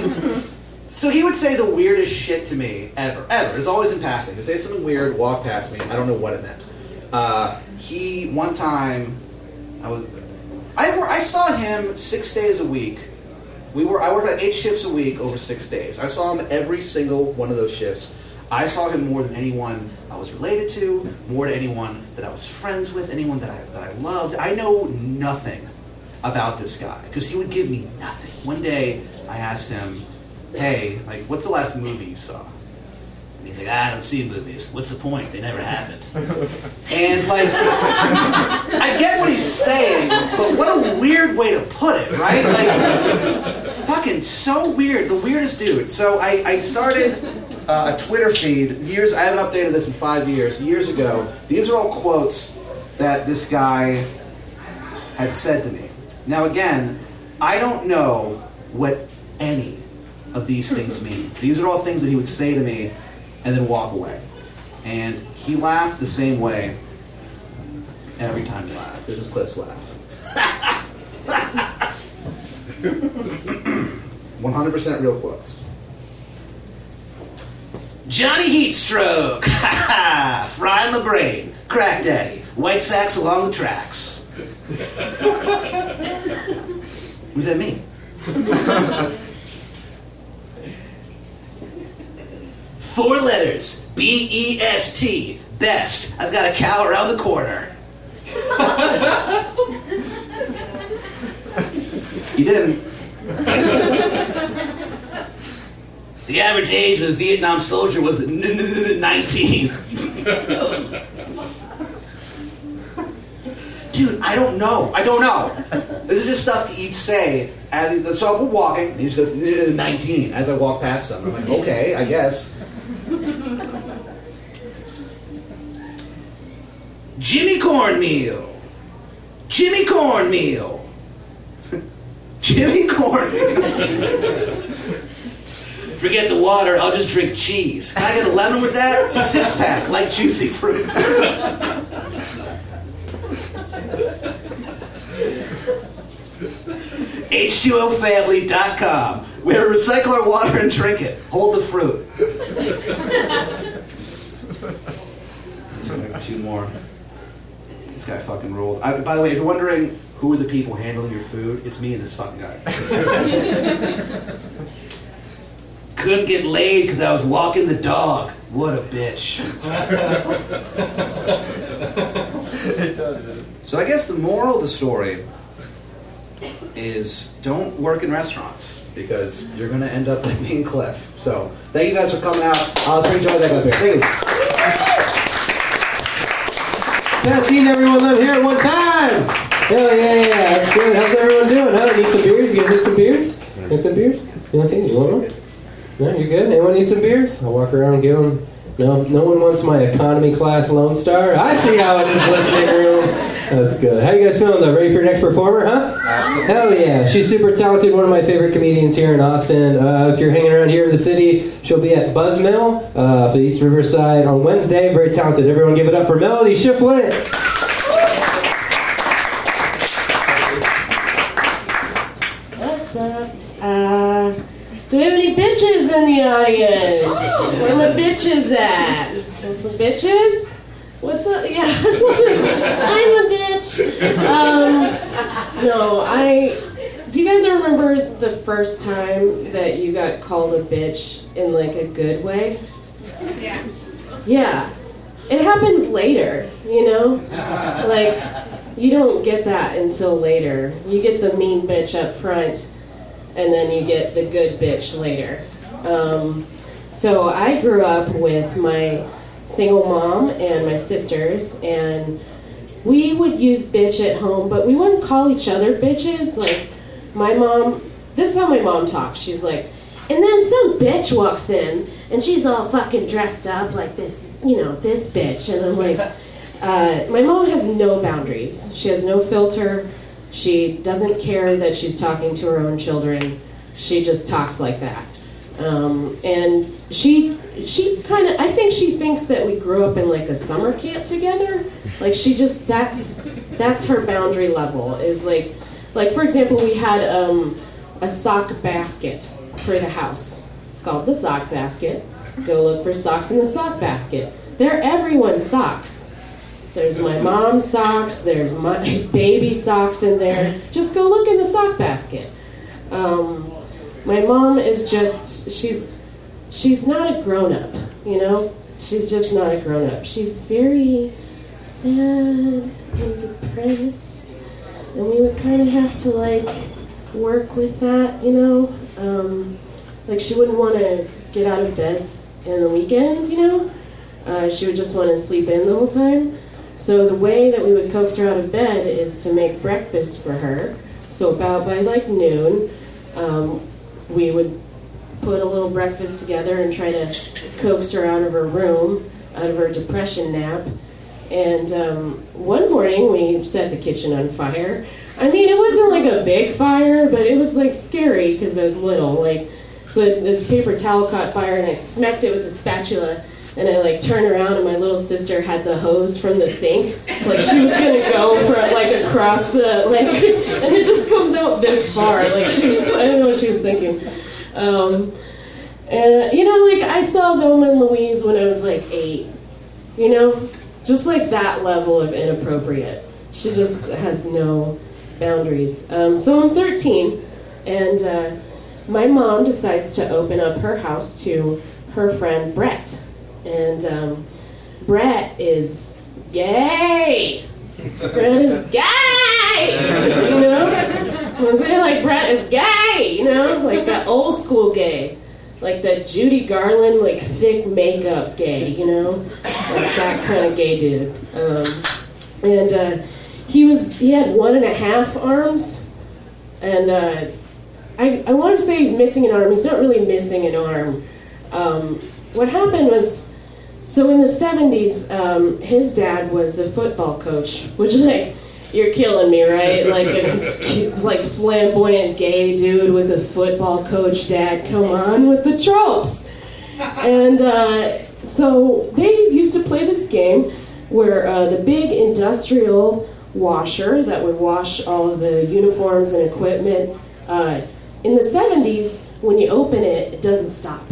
So he would say the weirdest shit to me ever, ever. It's always in passing. He would say something weird, walk past me. I don't know what it meant. Uh, he one time, I was, I, I saw him six days a week we were I worked at eight shifts a week over six days. I saw him every single one of those shifts. I saw him more than anyone I was related to, more than anyone that I was friends with, anyone that I that I loved. I know nothing about this guy because he would give me nothing. One day I asked him, "Hey, like, what's the last movie you saw?" He's like, "Ah, "I don't see movies. What's the point? They never happened." And like, <laughs> I get what he's saying, but what a weird way to put it, right? Like, fucking so weird. The weirdest dude. So I, I started uh, a Twitter feed years. I haven't updated this in five years. Years ago, these are all quotes that this guy had said to me. Now, again, I don't know what any of these things mean? These are all things that he would say to me and then walk away. And he laughed the same way every time he laughed. This is Cliff's laugh. <laughs> 100% real quotes. Johnny Heatstroke, <laughs> frying the brain, crack daddy, white sacks along the tracks. <laughs> Who's that me? Four letters, B E S T, best. I've got a cow around the corner. you didn't. The average age of a Vietnam soldier was n- n- n- 19. Dude, I don't know. I don't know. This is just stuff he'd say as he's so I'm walking, and he just goes "N- n- 19 as I walk past him. I'm like, okay, I guess. Jimmy Cornmeal. Jimmy Cornmeal. <laughs> Jimmy Cornmeal. Forget the water, I'll just drink cheese. Can I get a lemon with that? Six pack, like juicy fruit. H2OFamily.com. We recycle our water and drink it. Hold the fruit. <laughs> Two more. This guy fucking ruled. I, by the way, if you're wondering who are the people handling your food, it's me and this fucking guy. <laughs> Couldn't get laid because I was walking the dog. What a bitch. <laughs> So I guess the moral of the story is don't work in restaurants because you're going to end up like <laughs> and Cliff. So thank you guys for coming out. Bring Joey back up here. Thank you. Yeah, seen everyone live here at one time. Hell yeah, yeah, that's good. How's everyone doing? Huh? Need some beers? You guys need some beers? Need some beers? You want? You want one? No, you're good. Anyone need some beers? I'll walk around and give them. No, no one wants my economy class Lone Star. I see how it is listening room. That's good. How you guys feeling though? Ready for your next performer, huh? Absolutely. Hell yeah. She's super talented, one of my favorite comedians here in Austin. Uh, if you're hanging around here in the city, she'll be at Buzzmill uh, for the East Riverside on Wednesday. Very talented. Everyone give it up for Melody Shifflet. What's up? Uh, do we have any bitches in the audience? Where my bitches at? Got some bitches? What's up? Yeah, <laughs> I'm a bitch. Um, no, I. Do you guys remember the first time that you got called a bitch in like a good way? Yeah. Yeah. It happens later, you know? Like, you don't get that until later. You get the mean bitch up front, and then you get the good bitch later. Um, so I grew up with my single mom and my sisters, and we would use bitch at home, but we wouldn't call each other bitches. Like, my mom, this is how my mom talks. She's like, and then some bitch walks in, and she's all fucking dressed up like this, you know, this bitch. And I'm like, <laughs> uh, my mom has no boundaries. She has no filter. She doesn't care that she's talking to her own children. She just talks like that. Um, and she she kind of I think she thinks that we grew up in like a summer camp together. Like she just that's that's her boundary level is like like for example we had um, a sock basket for the house. It's called the sock basket. Go look for socks in the sock basket. They're everyone's socks. There's my mom's socks. There's my <laughs> baby socks in there. Just go look in the sock basket. Um, my mom is just she's she's not a grown up. You know, she's just not a grown up. She's very sad and depressed, and we would kind of have to like work with that. You know, um, like she wouldn't want to get out of beds in the weekends. You know, uh, she would just want to sleep in the whole time. So the way that we would coax her out of bed is to make breakfast for her. So about by like noon, um, we would put a little breakfast together and try to coax her out of her room, out of her depression nap. And um, one morning we set the kitchen on fire. I mean, it wasn't like a big fire, but it was like scary because I was little. Like, So this paper towel caught fire, and I smacked it with a spatula. And I like turn around, and my little sister had the hose from the sink, like she was gonna go for like across the like, <laughs> and it just comes out this far. Like she was, I don't know what she was thinking. Um, and you know, like I saw Thelma and Louise when I was like eight. You know, just like that level of inappropriate. She just has no boundaries. Um, so I'm 13, and uh, my mom decides to open up her house to her friend Brett. And um, Brett is gay. Brett is gay. You know? I was saying like Brett is gay, you know? Like that old school gay. Like the Judy Garland, like thick makeup gay, you know? Like that kind of gay dude. Um, and uh, he was, he had one and a half arms. And uh, I, I want to say he's missing an arm. He's not really missing an arm. Um, what happened was, so in the 70s, um, his dad was a football coach, which, like, you're killing me, right? <laughs> Like, a, like flamboyant gay dude with a football coach dad. Come on with the tropes. And uh, so they used to play this game where uh, the big industrial washer that would wash all of the uniforms and equipment. Uh, in the 70s, when you open it, it doesn't stop.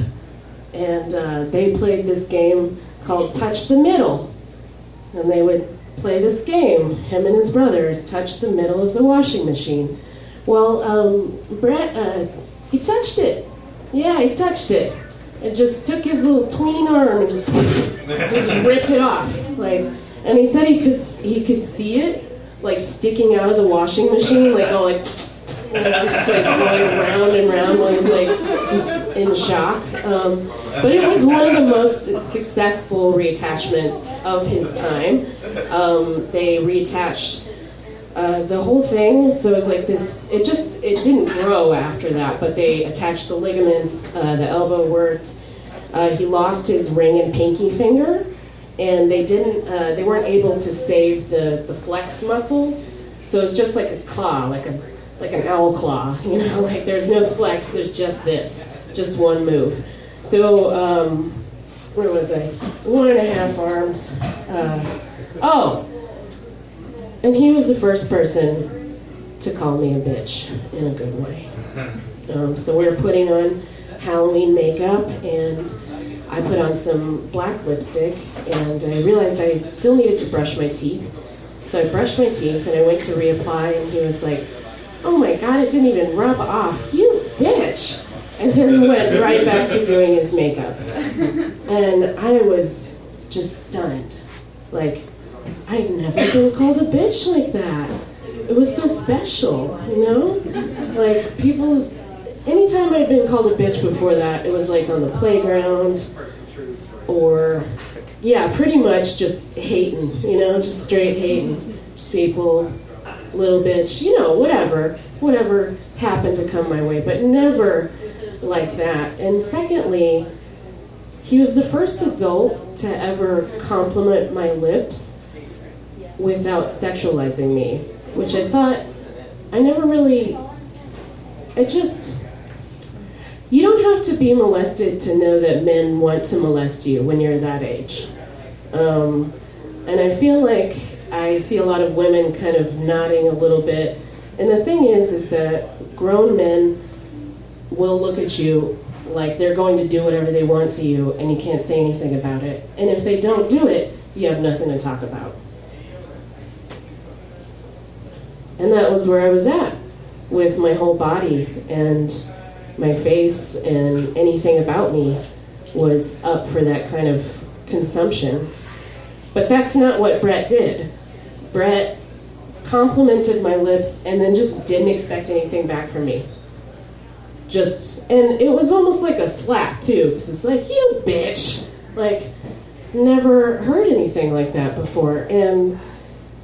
And uh, they played this game called Touch the Middle. And they would play this game, him and his brothers, touch the middle of the washing machine. Well, um, Brett, uh, he touched it. Yeah, he touched it. And just took his little tween arm and just, just ripped it off. Like, and he said he could he could see it like sticking out of the washing machine, like all like <laughs> just like going round and round while he's like just in shock. Um, but it was one of the most successful reattachments of his time. Um, they reattached uh, the whole thing, so it was like this. It just it didn't grow after that, but they attached the ligaments. Uh, the elbow worked. Uh, he lost his ring and pinky finger, and they didn't. Uh, they weren't able to save the the flex muscles, so it's just like a claw, like a like an owl claw. <laughs> You know, like there's no flex. There's just this, just one move. So um, where was I? One and a half arms. Uh, oh, and he was the first person to call me a bitch in a good way. <laughs> Um, so we're putting on Halloween makeup, and I put on some black lipstick, and I realized I still needed to brush my teeth. So I brushed my teeth, and I went to reapply, and he was like, "Oh my god, it didn't even rub off, you bitch!" And then he went right back to doing his makeup, and I was just stunned, like. I'd never been called a bitch like that. It was so special, you know? Like, people, anytime I'd been called a bitch before that, it was like on the playground or, yeah, pretty much just hating, you know, just straight hating. Just people, little bitch, you know, whatever, whatever happened to come my way, but never like that. And secondly, he was the first adult to ever compliment my lips without sexualizing me, which I thought I never really. It just. You don't have to be molested to know that men want to molest you when you're that age. Um, and I feel like I see a lot of women kind of nodding a little bit. And the thing is, is that grown men will look at you like they're going to do whatever they want to you, and you can't say anything about it. And if they don't do it, you have nothing to talk about. And that was where I was at with my whole body and my face and anything about me was up for that kind of consumption. But that's not what Brett did. Brett complimented my lips and then just didn't expect anything back from me. Just, and it was almost like a slap too, because it's like, you bitch! Like, never heard anything like that before. And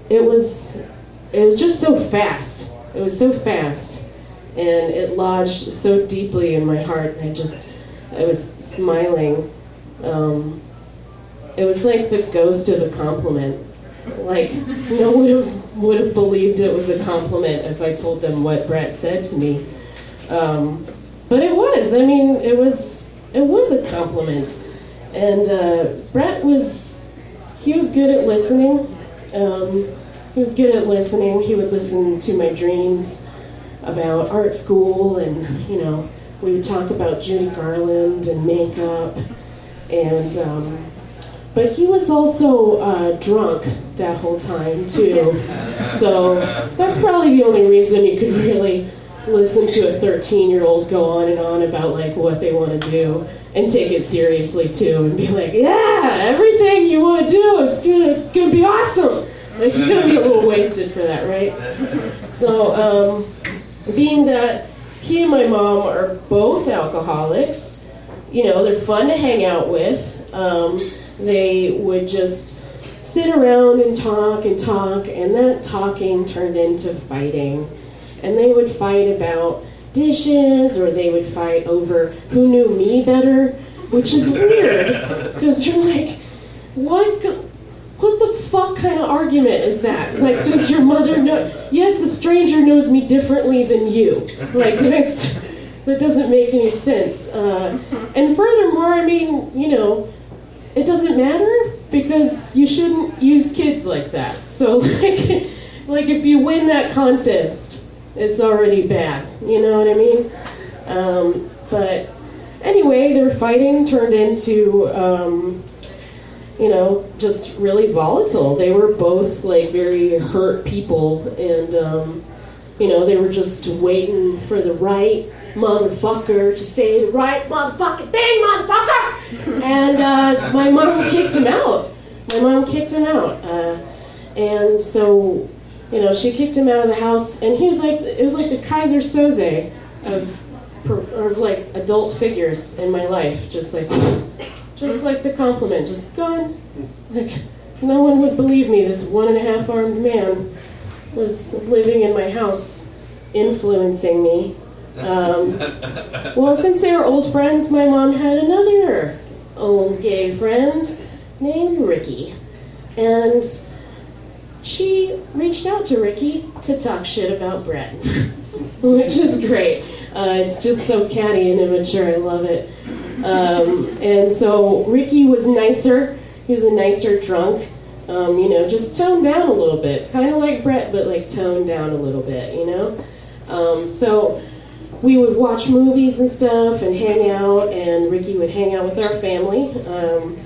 it was it was just so fast. It was so fast, and it lodged so deeply in my heart. And I just, I was smiling. Um, it was like the ghost of a compliment. Like no one would have would have believed it was a compliment if I told them what Brett said to me. Um, but it was. I mean, it was it was a compliment. And uh, Brett was he was good at listening. Um, he was good at listening. He would listen to my dreams about art school, and you know, we would talk about Judy Garland and makeup, and. Um, but he was also uh, drunk that whole time too, so that's probably the only reason you could really listen to a 13 year old go on and on about like what they want to do and take it seriously too and be like yeah everything you want to do is gonna, be awesome. Like you're gonna be a little wasted for that right? So um, being that he and my mom are both alcoholics you know they're fun to hang out with um, they would just sit around and talk and talk and that talking turned into fighting and they would fight about dishes or they would fight over who knew me better, which is weird <laughs> because you're like, what? What the fuck kind of argument is that? Like, does your mother know? Yes, a stranger knows me differently than you. Like, that's that doesn't make any sense. Uh, and furthermore, I mean, you know, it doesn't matter because you shouldn't use kids like that. So, <laughs> like, like if you win that contest, it's already bad. You know what I mean? Um, but anyway, their fighting turned into, um, you know, just really volatile. They were both like very hurt people, and um, you know, they were just waiting for the right motherfucker to say the right motherfucking thing, motherfucker. and uh, my mom kicked him out. My mom kicked him out, uh, and so you know, she kicked him out of the house, and he was like, it was like the Keyser Söze of, of like adult figures in my life, just like, just like the compliment, just gone. Like, no one would believe me. This one and a half armed man was living in my house, influencing me. Um, well, since they were old friends, my mom had another old gay friend named Ricky, and she reached out to Ricky to talk shit about Brett, <laughs> which is great. Uh, it's just so catty and immature. I love it. Um, and so Ricky was nicer. He was a nicer drunk. Um, you know, just toned down a little bit, kind of like Brett, but like toned down a little bit. You know. Um, so we would watch movies and stuff and hang out, and Ricky would hang out with our family, um,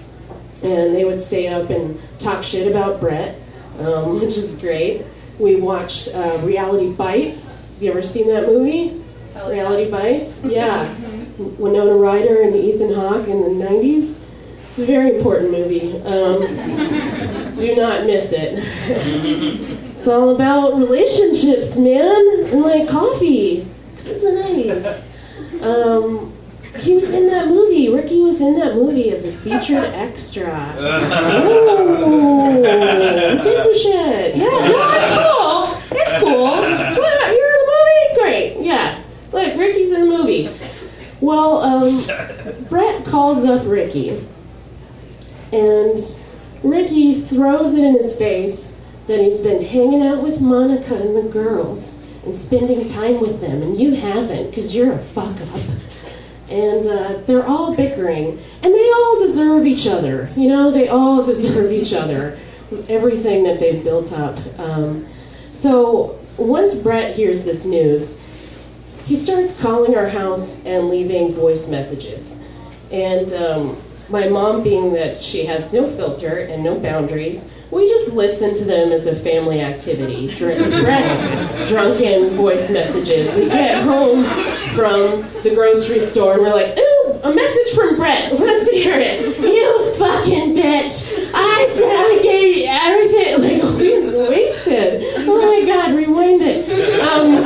and they would stay up and talk shit about Brett um, which is great. We watched uh, Reality Bites. Have you ever seen that movie? Oh, Reality Bites? <laughs> Yeah. Winona Ryder and Ethan Hawke in the 90s. It's a very important movie. Um, <laughs> do not miss it. <laughs> it's all about relationships, man, and like coffee, because it's the 90s. Um, he was in that movie. Ricky was in that movie as a featured <laughs> extra. <laughs> Oh, who gives a shit? Yeah, no, it's cool. It's cool. What? You're in the movie? Great. Yeah. Look, Ricky's in the movie. Well, um, Brett calls up Ricky, and Ricky throws it in his face that he's been hanging out with Monica and the girls and spending time with them, and you haven't because you're a fuck up and uh, they're all bickering, and they all deserve each other. You know, they all <laughs> deserve each other, everything that they've built up. Um, so once Brett hears this news, he starts calling our house and leaving voice messages. And um, my mom, being that she has no filter and no boundaries, we just listen to them as a family activity. Brett's <laughs> drunken voice messages. We get home from the grocery store and we're like, ooh, a message from Brett. Let's hear it. You fucking bitch. I, I gave you everything. <laughs> Like, <laughs> he's wasted. Oh my god, rewind it. Um,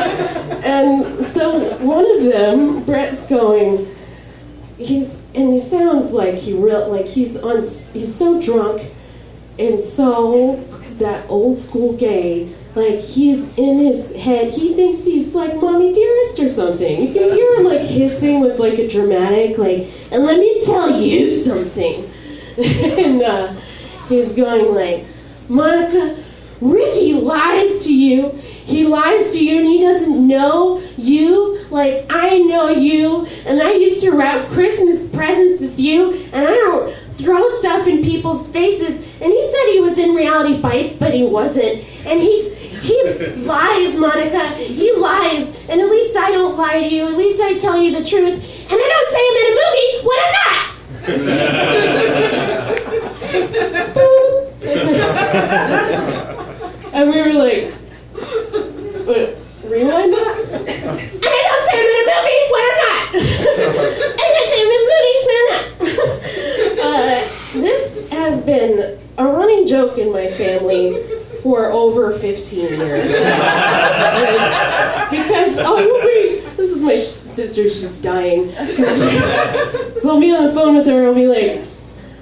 and so one of them, Brett's going, he's, and he sounds like he real, like he's on, he's so drunk and so that old school gay, like he's in his head, he thinks he's like mommy dearest or something. You can hear him like hissing with like a dramatic like, and let me tell you something. <laughs> and uh, he's going like, Monica, Ricky lies to you. He lies to you and he doesn't know you Like, I know you, and I used to wrap Christmas presents with you, and I don't throw stuff in people's faces. And he said he was in Reality Bites, but he wasn't. And he he <laughs> lies, Monica. He lies. And at least I don't lie to you. At least I tell you the truth. And I don't say I'm in a movie when I'm not. <laughs> Boop. <laughs> and we were like, what, rewind that? And I don't say I'm in a movie when I'm not. I say I'm in a movie when I'm not. Uh, this has been a running joke in my family for over 15 years. <laughs> because, oh, wait, this is my sister, she's dying. <laughs> so I'll be on the phone with her and I'll be like,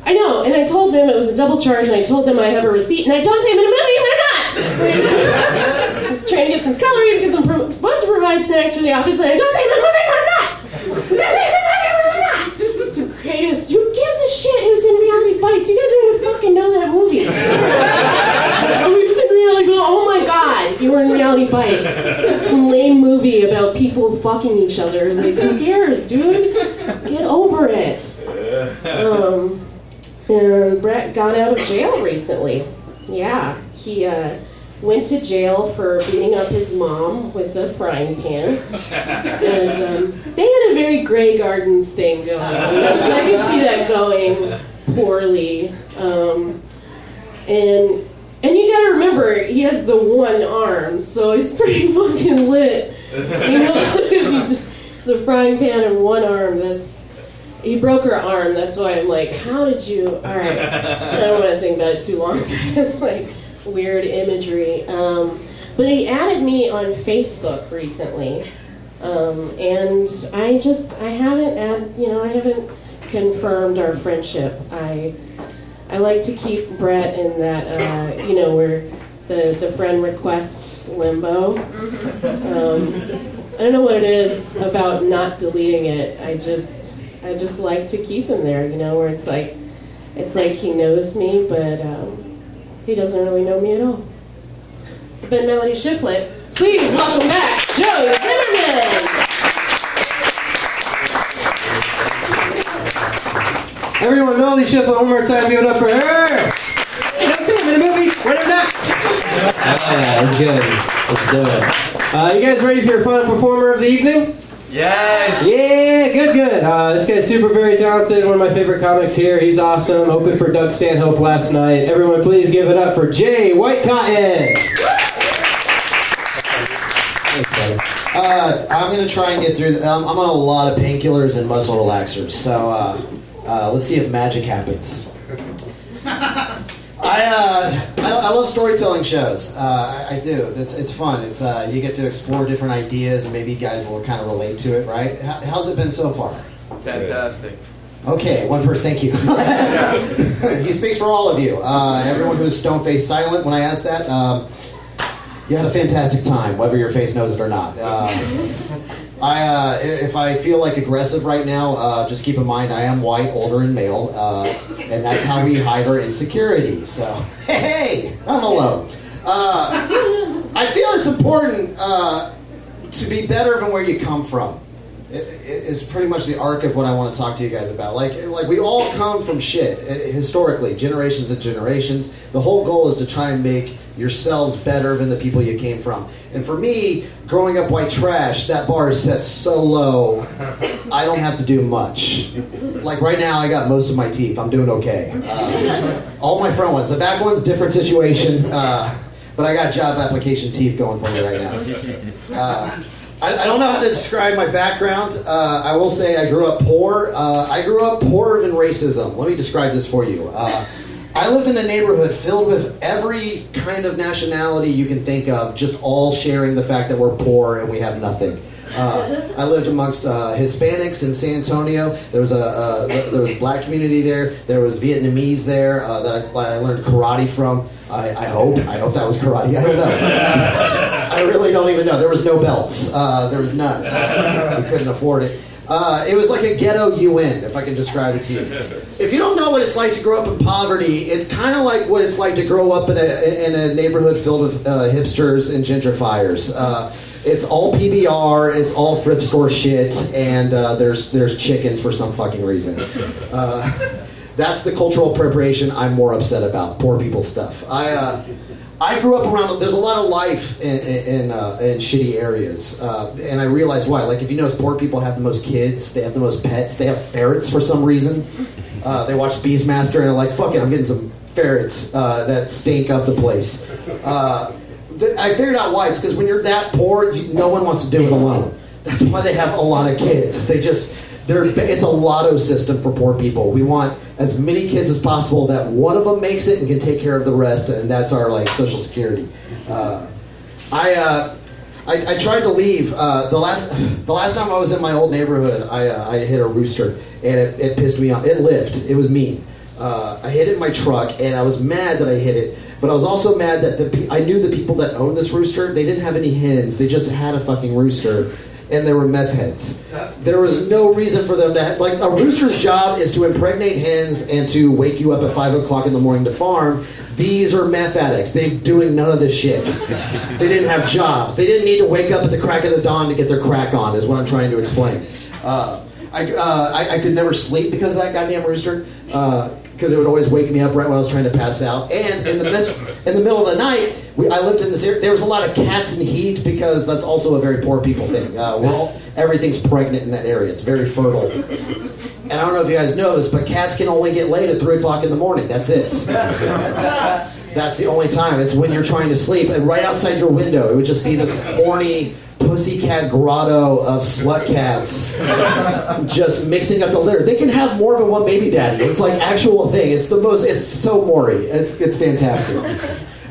I know, and I told them it was a double charge, and I told them I have a receipt, and I don't say I'm in a movie when I'm not. Trying to get some celery because I'm supposed to provide snacks for the office, and I don't movie when I'm not. I don't in a movie not. It's the greatest. Who gives a shit who's in Reality Bites? You guys don't even fucking know that movie. <laughs> In reality. Oh my god, you were in Reality Bites. Some lame movie about people fucking each other. Like, who cares, dude? Get over it. Um, and Brett got out of jail recently. Yeah, he uh, went to jail for beating up his mom with a frying pan. And um, they had a very Grey Gardens thing going on. So I can see that going poorly. Um, and and you gotta remember, he has the one arm, so he's pretty <laughs> fucking lit. You know, <laughs> the frying pan and one arm. That's he broke her arm. That's why I'm like, how did you? All right, I don't want to think about it too long. <laughs> it's like weird imagery. Um, but he added me on Facebook recently, um, and I just I haven't add, you know I haven't confirmed our friendship. I I like to keep Brett in that uh, you know where the the friend request limbo. Um, I don't know what it is about not deleting it. I just I just like to keep him there, you know, where it's like it's like he knows me, but um, he doesn't really know me at all. But Melody Shifflet, please welcome back Joey Zimmerman. Everyone, Melody Shifflet, one more time, give it up for her. You don't him in a movie, when I'm not. Yeah, that's good. Let's do it. Uh, you guys ready for your final performer of the evening? Yes. Yeah, good, good. Uh, this guy's super, very talented. One of my favorite comics here. He's awesome. Opened for Doug Stanhope last night. Everyone, please give it up for Jay Whitecotton. Uh, I'm gonna try and get through. The, um, I'm on a lot of painkillers and muscle relaxers, so uh, uh, let's see if magic happens. I, uh, I I love storytelling shows. Uh, I, I do. It's it's fun. It's uh, you get to explore different ideas, and maybe you guys will kind of relate to it, right? How, how's it been so far? Fantastic. Okay, one person. Thank you. <laughs> he speaks for all of you. Uh, everyone who is stone faced silent when I asked that. Um, you had a fantastic time, whether your face knows it or not. I, uh, if I feel like aggressive right now, uh, just keep in mind I am white, older, and male, uh, and that's how we hide our insecurity. So, <laughs> hey, I'm alone. Uh, I feel it's important uh, to be better than where you come from. It, it, it's pretty much the arc of what I want to talk to you guys about. Like, like we all come from shit historically, generations and generations. The whole goal is to try and make yourselves better than the people you came from. And for me, growing up white trash, that bar is set so low, I don't have to do much. Like right now, I got most of my teeth. I'm doing okay. Uh, all my front ones, the back ones, different situation. Uh, but I got job application teeth going for me right now. Uh, I, I don't know how to describe my background. Uh, I will say I grew up poor. Uh, I grew up poorer than racism. Let me describe this for you. I lived in a neighborhood filled with every kind of nationality you can think of, just all sharing the fact that we're poor and we have nothing. Uh, I lived amongst uh, Hispanics in San Antonio. There was a uh, there was a black community there. There was Vietnamese there uh, that I, I learned karate from. I, I hope I hope that was karate. I don't know. <laughs> I really don't even know. There was no belts. Uh, there was none. We couldn't afford it. Uh, it was like a ghetto UN, if I can describe it to you. If you don't know what it's like to grow up in poverty, it's kind of like what it's like to grow up in a in a neighborhood filled with uh, hipsters and gentrifiers. Uh, it's all PBR, it's all thrift store shit, and uh, there's there's chickens for some fucking reason. Uh, <laughs> that's the cultural appropriation I'm more upset about. Poor people stuff. I uh, I grew up around. There's a lot of life in in, uh, in shitty areas, uh, and I realized why. Like if you notice, poor people have the most kids. They have the most pets. They have ferrets for some reason. Uh, they watch Beastmaster and they're like, "Fuck it, I'm getting some ferrets uh, that stink up the place." Uh, th- I figured out why. It's because when you're that poor, you, no one wants to do it alone. That's why they have a lot of kids. They just it's a lotto system for poor people. We want as many kids as possible that one of them makes it and can take care of the rest, and that's our like social security. Uh, I, uh, I I tried to leave uh, the last the last time I was in my old neighborhood. I uh, I hit a rooster and it, it pissed me off. It lived. It was mean. Uh, I hit it in my truck and I was mad that I hit it. But I was also mad that the I knew the people that owned this rooster. They didn't have any hens. They just had a fucking rooster, and they were meth heads. There was no reason for them to have, like a rooster's job is to impregnate hens and to wake you up at five o'clock in the morning to farm. These are meth addicts. They're doing none of this shit. They didn't have jobs. They didn't need to wake up at the crack of the dawn to get their crack on. Is what I'm trying to explain. Uh, I, uh, I, I could never sleep because of that goddamn rooster. Because it would always wake me up right when I was trying to pass out. And in the mis- in the middle of the night, we, I lived in this area. There was a lot of cats and heat because that's also a very poor people thing. Uh, everything's pregnant in that area. It's very fertile. And I don't know if you guys know this, but cats can only get laid at three o'clock in the morning. That's it. <laughs> That's the only time. It's when you're trying to sleep, and right outside your window, it would just be this horny pussycat grotto of slut cats <laughs> just mixing up the litter. They can have more than one baby daddy. It's like actual thing. It's the most. It's so Maury. It's it's fantastic.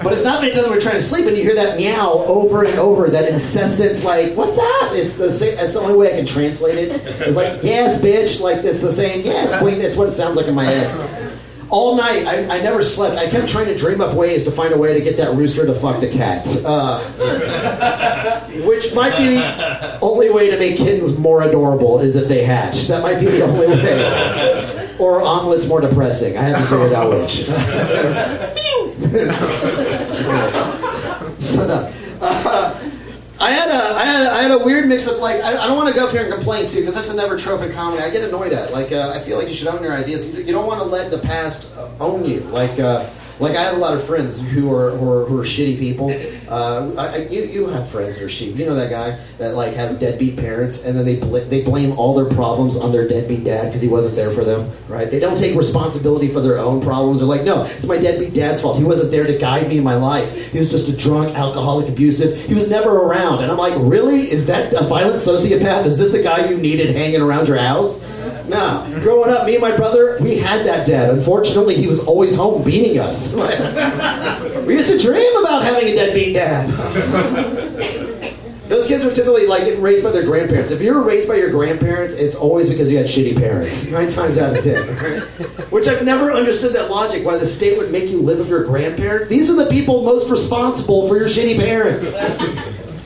But it's not many times we're trying to sleep and you hear that meow over and over, that incessant like, what's that? It's the same. It's the only way I can translate it. It's like, yes, bitch. Like it's the same. Yes, queen. It's what it sounds like in my head all night I, I never slept. I kept trying to dream up ways to find a way to get that rooster to fuck the cat. Uh, which might be the only way to make kittens more adorable is if they hatch. That might be the only way. Or omelets more depressing. I haven't figured out which. <laughs> <laughs> So no. Uh, I had a I had, I had a weird mix of like I, I don't want to go up here and complain too because that's a never in comedy. I get annoyed at like uh, I feel like you should own your ideas. You, you don't want to let the past own you. Like uh, like I have a lot of friends who are who are, who are shitty people. Uh, I, you you have friends that are shitty. You know that guy that like has deadbeat parents and then they bl- they blame all their problems on their deadbeat dad because he wasn't there for them. Right? They don't take responsibility for their own problems. They're like, no, it's my deadbeat dad's fault. He wasn't there to guide me in my life. He was just a drunk, alcoholic, abusive. He was never around. And I'm like, really? Is that a violent sociopath? Is this the guy you needed hanging around your house? No. Growing up, me and my brother, we had that dad. Unfortunately, he was always home beating us. <laughs> we used to dream about having a deadbeat dad. Those kids are typically like raised by their grandparents. If you were raised by your grandparents, it's always because you had shitty parents. <laughs> Nine times out of ten. right? Which I've never understood that logic, why the state would make you live with your grandparents. These are the people most responsible for your shitty parents.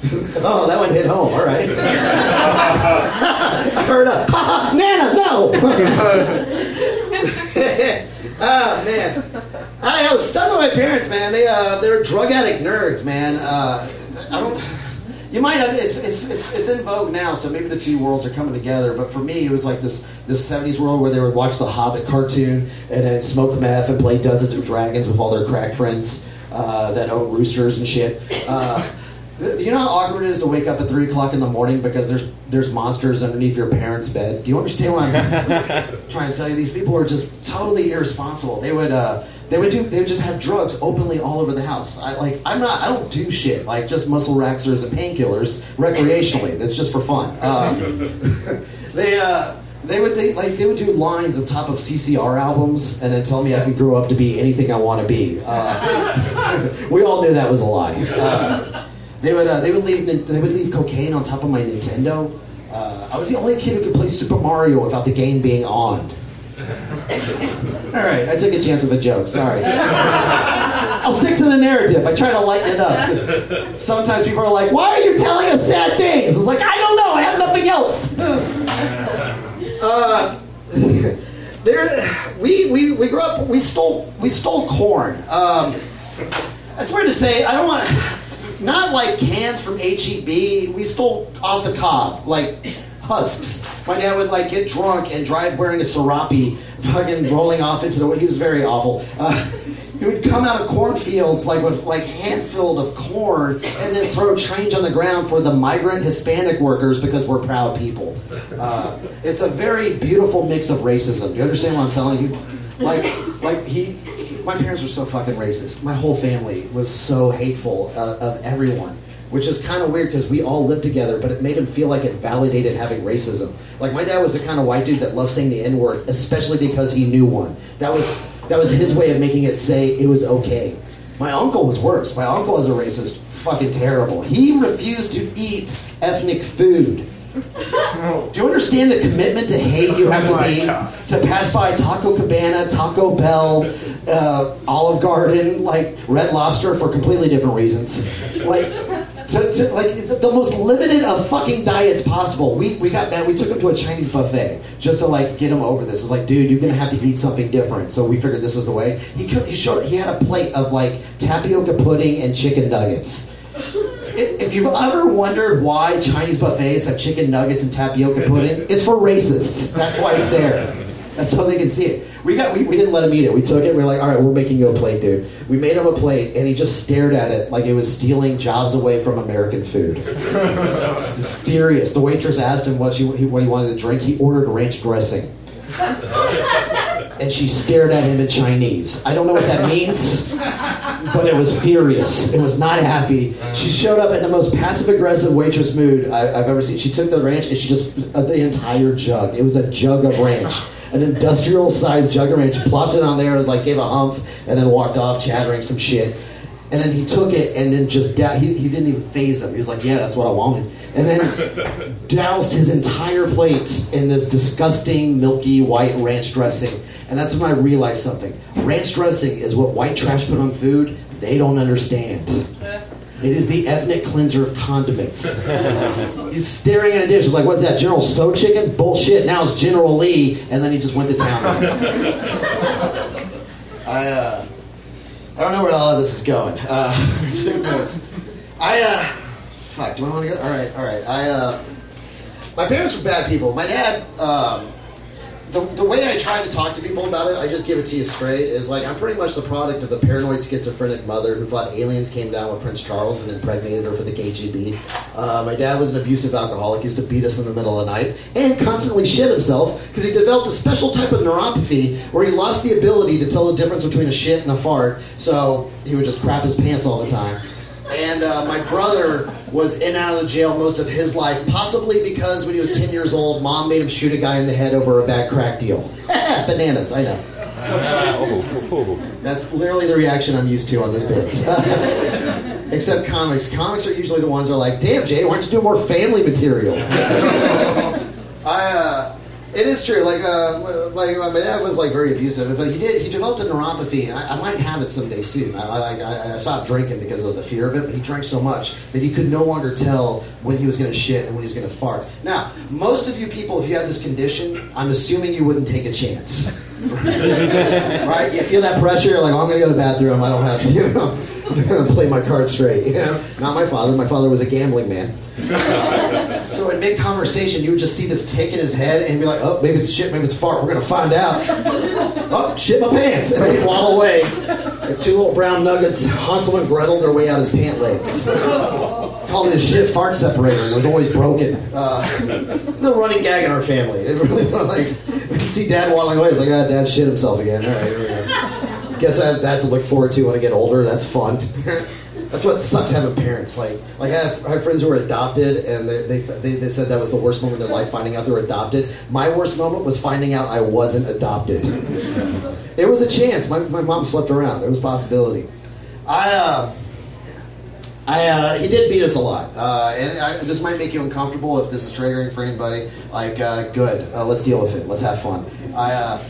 <laughs> oh, that one hit home. All right. I heard a, Nana, no. <laughs> oh man, I, I was stuck with my parents, man. They uh, they're drug addict nerds, man. Uh, I don't. You might have, it's, it's it's it's in vogue now, so maybe the two worlds are coming together. But for me, it was like this this '70s world where they would watch the Hobbit cartoon and then smoke meth and play Dungeons and Dragons with all their crack friends uh, that own roosters and shit. Uh, you know how awkward it is to wake up at three o'clock in the morning because there's there's monsters underneath your parents' bed. Do you understand what I'm <laughs> trying to tell you? These people are just totally irresponsible. They would uh, they would do they would just have drugs openly all over the house. I like I'm not I don't do shit like just muscle relaxers and painkillers recreationally. That's just for fun. Um, <laughs> they uh, they would they, like they would do lines on top of CCR albums and then tell me I can grow up to be anything I want to be. Uh, <laughs> we all knew that was a lie. Uh, they would uh, they would leave they would leave cocaine on top of my Nintendo. Uh, I was the only kid who could play Super Mario without the game being on. <laughs> All right, I took a chance with a joke. Sorry. I'll stick to the narrative. I try to lighten it up. Sometimes people are like, "Why are you telling us sad things?" It's like I don't know. I have nothing else. <laughs> Uh, <laughs> there, we, we, we grew up. We stole we stole corn. Um, that's weird to say. I don't want. Not like cans from HEB. We stole off the cob, like husks. My dad would like get drunk and drive wearing a serape, fucking rolling off into the. He was very awful. Uh, he would come out of cornfields like with like hand filled of corn and then throw change on the ground for the migrant Hispanic workers because we're proud people. Uh, it's a very beautiful mix of racism. Do you understand what I'm telling you? Like, like he, my parents were so fucking racist. My whole family was so hateful uh, of everyone, which is kind of weird because we all lived together, but it made him feel like it validated having racism. Like my dad was the kind of white dude that loved saying the N word, especially because he knew one. That was that was his way of making it say it was okay. My uncle was worse. My uncle is a racist, fucking terrible. He refused to eat ethnic food. Do you understand the commitment to hate you have to be to pass by Taco Cabana, Taco Bell, uh, Olive Garden, like Red Lobster for completely different reasons? Like, to, to, like the the most limited of fucking diets possible. We, we got mad. We took him to a Chinese buffet just to like get him over this. It's like, dude, you're gonna have to eat something different. So we figured this is the way. He could, he showed he had a plate of like tapioca pudding and chicken nuggets. If if you've ever wondered why Chinese buffets have chicken nuggets and tapioca pudding, it's for racists. That's why it's there. That's how they can see it. We got we, we didn't let him eat it. We took it. We are like, all right, we're making you a plate, dude. We made him a plate, and he just stared at it like it was stealing jobs away from American food. <laughs> Just furious. The waitress asked him what she what he wanted to drink. He ordered ranch dressing. <laughs> And she stared at him in Chinese. I don't know what that means, but it was furious. It was not happy. She showed up in the most passive aggressive waitress mood I, I've ever seen. She took the ranch and she just, uh, the entire jug. It was a jug of ranch. An industrial sized jug of ranch. Plopped it on there, like gave a humph, and then walked off chattering some shit. And then he took it and then just, da- he, he didn't even faze him. He was like, yeah, that's what I wanted. And then doused his entire plate in this disgusting, milky, white ranch dressing. And that's when I realized something. Ranch dressing is what white trash put on food they don't understand. It is the ethnic cleanser of condiments. <laughs> He's staring at a dish. He's like, what's that, General Tso Chicken? Bullshit. Now it's General Lee. And then he just went to town. <laughs> I, uh, I don't know where all of this is going. Uh. <laughs> I, uh, fuck, do I want to go? All right, all right. I, uh, my parents were bad people. My dad, um, the, the way I try to talk to people about it, I just give it to you straight, is like I'm pretty much the product of a paranoid schizophrenic mother who thought aliens came down with Prince Charles and impregnated her for the KGB. Uh, my dad was an abusive alcoholic, used to beat us in the middle of the night, and constantly shit himself because he developed a special type of neuropathy where he lost the ability to tell the difference between a shit and a fart, so he would just crap his pants all the time. And uh, my brother was in and out of jail most of his life, possibly because when he was 10 years old, mom made him shoot a guy in the head over a bad crack deal. <laughs> Bananas, I know. That's literally the reaction I'm used to on this bit. <laughs> Except comics. Comics are usually the ones that are like, damn, Jay, why don't you do more family material? <laughs> I, uh, it is true. Like, uh, like my dad was like very abusive, but he did. He developed a neuropathy, I, I might have it someday soon. I, I, I stopped drinking because of the fear of it, but he drank so much that he could no longer tell when he was going to shit and when he was going to fart. Now, most of you people, if you had this condition, I'm assuming you wouldn't take a chance. <laughs> right? You feel that pressure. You're like, oh, I'm going to go to the bathroom. I don't have, <laughs> you know, <laughs> play my cards straight. You know, not my father. My father was a gambling man. <laughs> so in mid conversation, you would just see this tick in his head and be like, oh, maybe it's shit, maybe it's fart. We're going to find out. oh, shit my pants. And he'd waddle away. As two little brown nuggets, Hansel and Gretel, their way out his pant legs. Called it a shit fart separator. It was always broken. Uh, it's a running gag in our family. It really like we could see Dad waddling away. It's like, ah, Dad shit himself again. All right, here we go. Guess I have that to look forward to when I get older. That's fun. <laughs> That's what sucks having parents. Like, like I have, I have friends who are adopted, and they, they, they, they said that was the worst moment in their life, finding out they were adopted. My worst moment was finding out I wasn't adopted. it was a chance. My, my mom slept around. There was a possibility. I, uh, I, uh, he did beat us a lot, uh, and I, this might make you uncomfortable if this is triggering for anybody. Like, uh, good, uh, let's deal with it. Let's have fun. I, uh,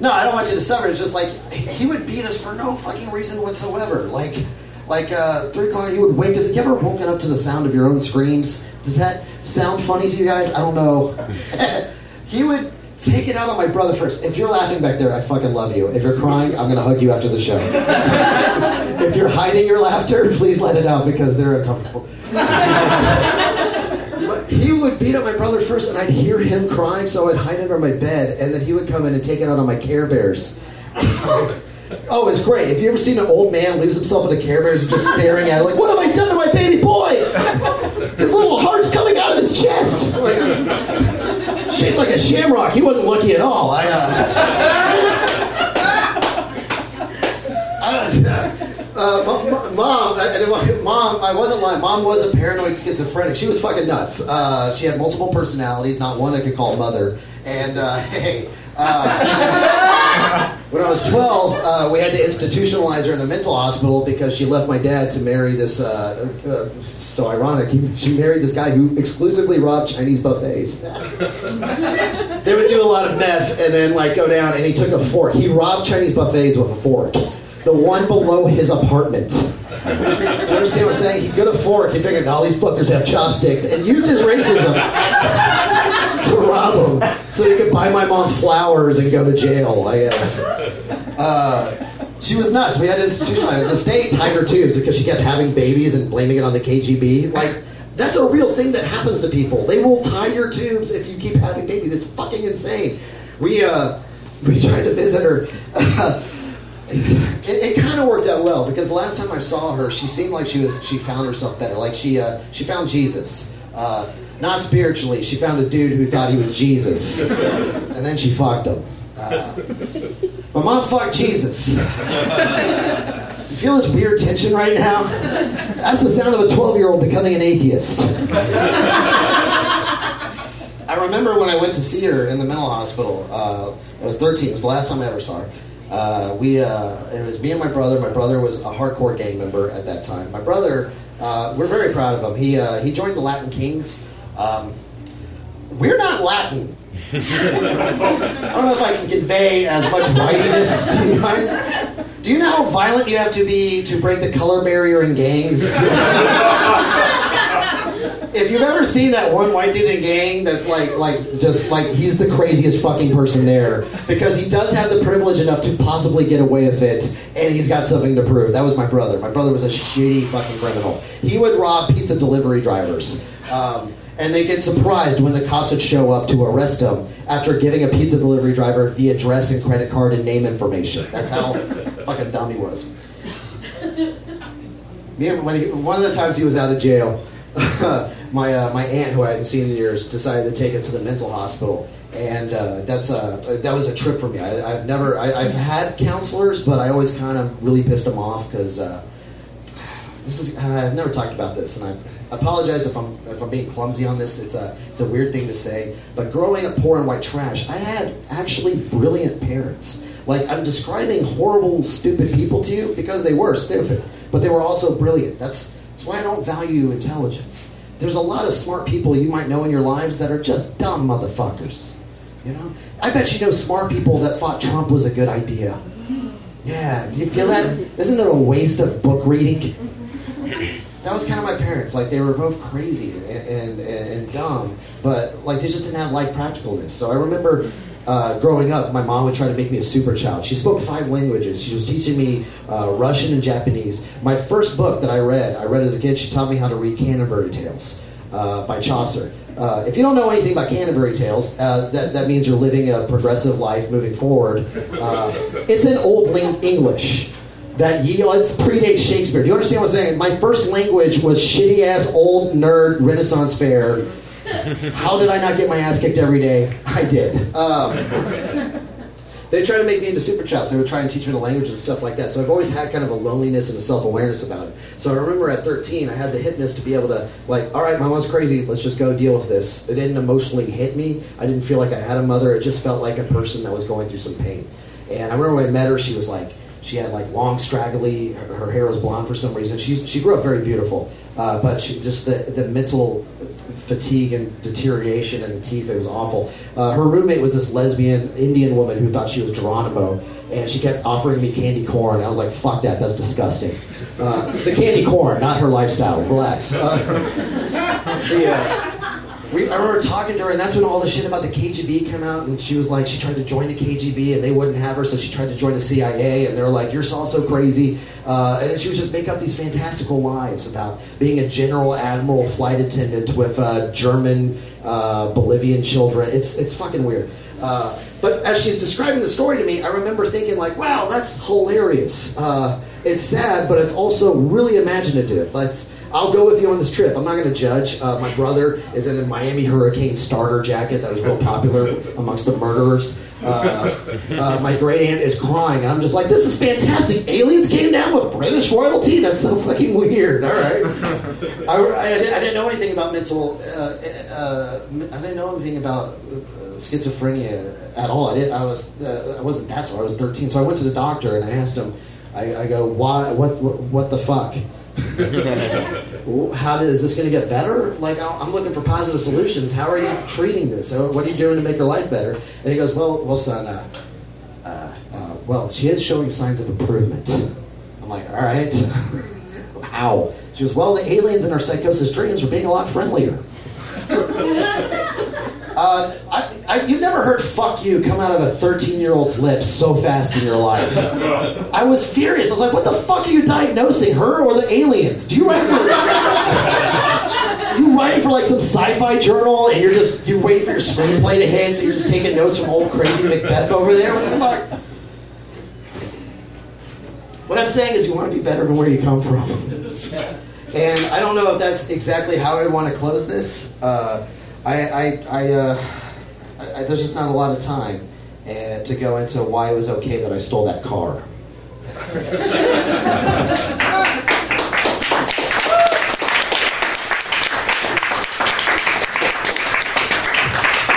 no, I don't want you to suffer. It's just like he would beat us for no fucking reason whatsoever. Like, like uh, three o'clock, he would wake us. You ever woken up to the sound of your own screams? Does that sound funny to you guys? I don't know. <laughs> he would take it out on my brother first. If you're laughing back there, I fucking love you. If you're crying, I'm gonna hug you after the show. <laughs> if you're hiding your laughter, please let it out because they're uncomfortable. <laughs> He would beat up my brother first, and I'd hear him crying, so I'd hide under my bed, and then he would come in and take it out on my Care Bears. <laughs> oh, it's great. Have you ever seen an old man lose himself in a Care Bears and just staring at it like, what have I done to my baby boy? His little heart's coming out of his chest. Like, <laughs> shaped like a shamrock. He wasn't lucky at all. I, uh, uh, mom, I, mom, I wasn't lying. Mom was a paranoid schizophrenic. She was fucking nuts. Uh, she had multiple personalities, not one I could call mother. And uh, <laughs> hey, uh, <laughs> when I was 12, uh, we had to institutionalize her in a mental hospital because she left my dad to marry this. So ironic. She married this guy who exclusively robbed Chinese buffets. <laughs> they would do a lot of meth and then like go down, and he took a fork. He robbed Chinese buffets with a fork. The one below his apartment. Do you understand what I'm saying? He got a fork. He figured all these fuckers have chopsticks, and used his racism <laughs> to rob him so he could buy my mom flowers and go to jail. I guess. Uh, she was nuts. We had to institutionalize the state tied her tubes because she kept having babies and blaming it on the KGB. Like that's a real thing that happens to people. They will tie your tubes if you keep having babies. It's fucking insane. We uh, we tried to visit her. <laughs> it, it kind of worked out well because the last time I saw her, she seemed like she was she found herself better. Like she uh, she found Jesus. Uh, not spiritually. She found a dude who thought he was Jesus, and then she fucked him. Uh, my mom fucked Jesus. Do you feel this weird tension right now? That's the sound of a 12 year old becoming an atheist. I remember when I went to see her in the mental hospital. Uh, I was 13. It was the last time I ever saw her. Uh, we, uh, it was me and my brother. My brother was a hardcore gang member at that time. My brother, uh, we're very proud of him. He, uh, he joined the Latin Kings. Um, we're not Latin. <laughs> I don't know if I can convey as much whitiness to you guys. Do you know how violent you have to be to break the color barrier in gangs? <laughs> if you've ever seen that one white dude in gang that's like like just like he's the craziest fucking person there because he does have the privilege enough to possibly get away with it and he's got something to prove. That was my brother. My brother was a shitty fucking criminal. He would rob pizza delivery drivers. Um, and they get surprised when the cops would show up to arrest him after giving a pizza delivery driver the address and credit card and name information. That's how fucking dumb he was. Me and when he, one of the times he was out of jail, <laughs> my uh, my aunt, who I hadn't seen in years, decided to take us to the mental hospital, and uh, that's a that was a trip for me. I, have never I, have had counselors, but I always kind of really pissed them off because. Uh, this is I've never talked about this, and I apologize if I'm if I'm being clumsy on this. It's a it's a weird thing to say, but growing up poor and white trash, I had actually brilliant parents. Like I'm describing horrible, stupid people to you because they were stupid, but they were also brilliant. That's that's why I don't value intelligence. There's a lot of smart people you might know in your lives that are just dumb motherfuckers. You know, I bet you know smart people that thought Trump was a good idea. Yeah, do you feel that? Isn't it a waste of book reading? that was kind of my parents. Like they were both crazy and, and, and dumb, but like they just didn't have life practicalness. So I remember uh, growing up, my mom would try to make me a super child. She spoke five languages. She was teaching me uh, Russian and Japanese. My first book that I read, I read as a kid. She taught me how to read Canterbury Tales uh, by Chaucer. Uh, if you don't know anything about Canterbury Tales, uh, that, that means you're living a progressive life moving forward. Uh, it's in Old English that ye let's predate Shakespeare. Do you understand what I'm saying? My first language was shitty ass old nerd Renaissance fair. <laughs> How did I not get my ass kicked every day? I did. Um, <laughs> they try to make me into super child. They would try and teach me the language and stuff like that. So I've always had kind of a loneliness and a self awareness about it. So I remember at 13, I had the hipness to be able to like, all right, my mom's crazy. Let's just go deal with this. It didn't emotionally hit me. I didn't feel like I had a mother. It just felt like a person that was going through some pain. And I remember when I met her, she was like she had like long, straggly. Her, her hair was blonde for some reason. She she grew up very beautiful, uh, but she, just the the mental fatigue and deterioration the teeth. It was awful. Uh, her roommate was this lesbian Indian woman who thought she was Geronimo, and she kept offering me candy corn. I was like, "Fuck that! That's disgusting." Uh, the candy corn, not her lifestyle. Relax. Uh, <laughs> uh, we, I remember talking to her, and that's when all the shit about the KGB came out, and she was like, she tried to join the KGB, and they wouldn't have her, so she tried to join the CIA, and they're like, you're all so crazy. Uh, and then she would just make up these fantastical lies about being a general admiral flight attendant with uh, German uh, Bolivian children. It's, it's fucking weird. Uh, but as she's describing the story to me, I remember thinking like, "Wow, that's hilarious." Uh, it's sad, but it's also really imaginative. Let's. I'll go with you on this trip. I'm not going to judge. Uh, my brother is in a Miami Hurricane starter jacket that was real popular amongst the murderers. Uh, uh, my great aunt is crying, and I'm just like, "This is fantastic! Aliens came down with British royalty. That's so fucking weird." All right. I, I, I didn't know anything about mental. Uh, uh, I didn't know anything about uh, schizophrenia at all. I did. I was. Uh, I wasn't that so. I was 13. So I went to the doctor and I asked him. I, I go, why? What, what? What the fuck? <laughs> How is this going to get better? Like I'm looking for positive solutions. How are you treating this? What are you doing to make her life better? And he goes, well, well, son. Uh, uh, uh, well, she is showing signs of improvement. I'm like, all right. <laughs> How? She goes, well, the aliens in our psychosis dreams were being a lot friendlier. <laughs> Uh, I, I, you've never heard "fuck you" come out of a 13-year-old's lips so fast in your life. I was furious. I was like, "What the fuck are you diagnosing, her or the aliens? Do you write for you writing for like some sci-fi journal, and you're just you wait for your screenplay to hit, so you're just taking notes from old crazy Macbeth over there? What the fuck?" What I'm saying is, you want to be better than where you come from. and I don't know if that's exactly how I want to close this. Uh, I, I, I, uh, I, there's just not a lot of time uh, to go into why it was okay that I stole that car. <laughs>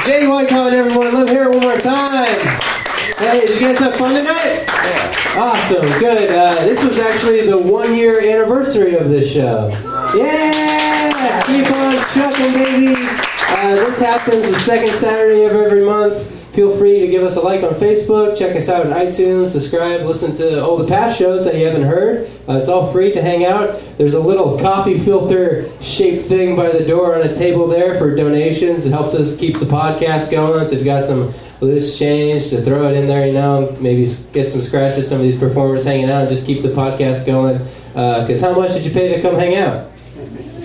Jay Whitecotton, everyone. Let me hear it one more time. Hey, did you guys have fun tonight? Yeah. Awesome, good. Uh, this was actually the one year anniversary of this show. Yeah! Keep on trucking, baby. Uh, this happens the second Saturday of every month. Feel free to give us a like on Facebook, check us out on iTunes, subscribe, listen to all the past shows that you haven't heard. Uh, it's all free to hang out. There's a little coffee filter shaped thing by the door on a table there for donations. It helps us keep the podcast going. So if you've got some loose change to throw it in there, you know, maybe get some scratches, some of these performers hanging out, and just keep the podcast going. Because uh, how much did you pay to come hang out?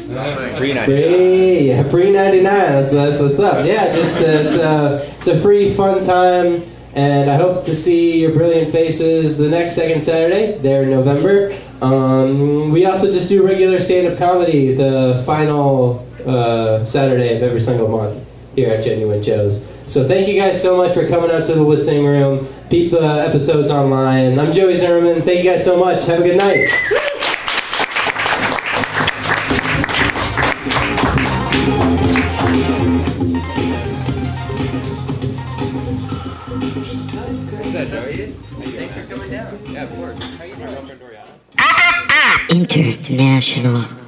Free ninety Free, yeah, free ninety nine. That's, that's what's up. Yeah, just uh, it's a it's a free fun time, and I hope to see your brilliant faces the next second Saturday there in November. Um, we also just do regular stand up comedy the final uh, Saturday of every single month here at Genuine Joe's. So thank you guys so much for coming out to the listening room. Peep the episodes online. I'm Joey Zimmerman. Thank you guys so much. Have a good night. International.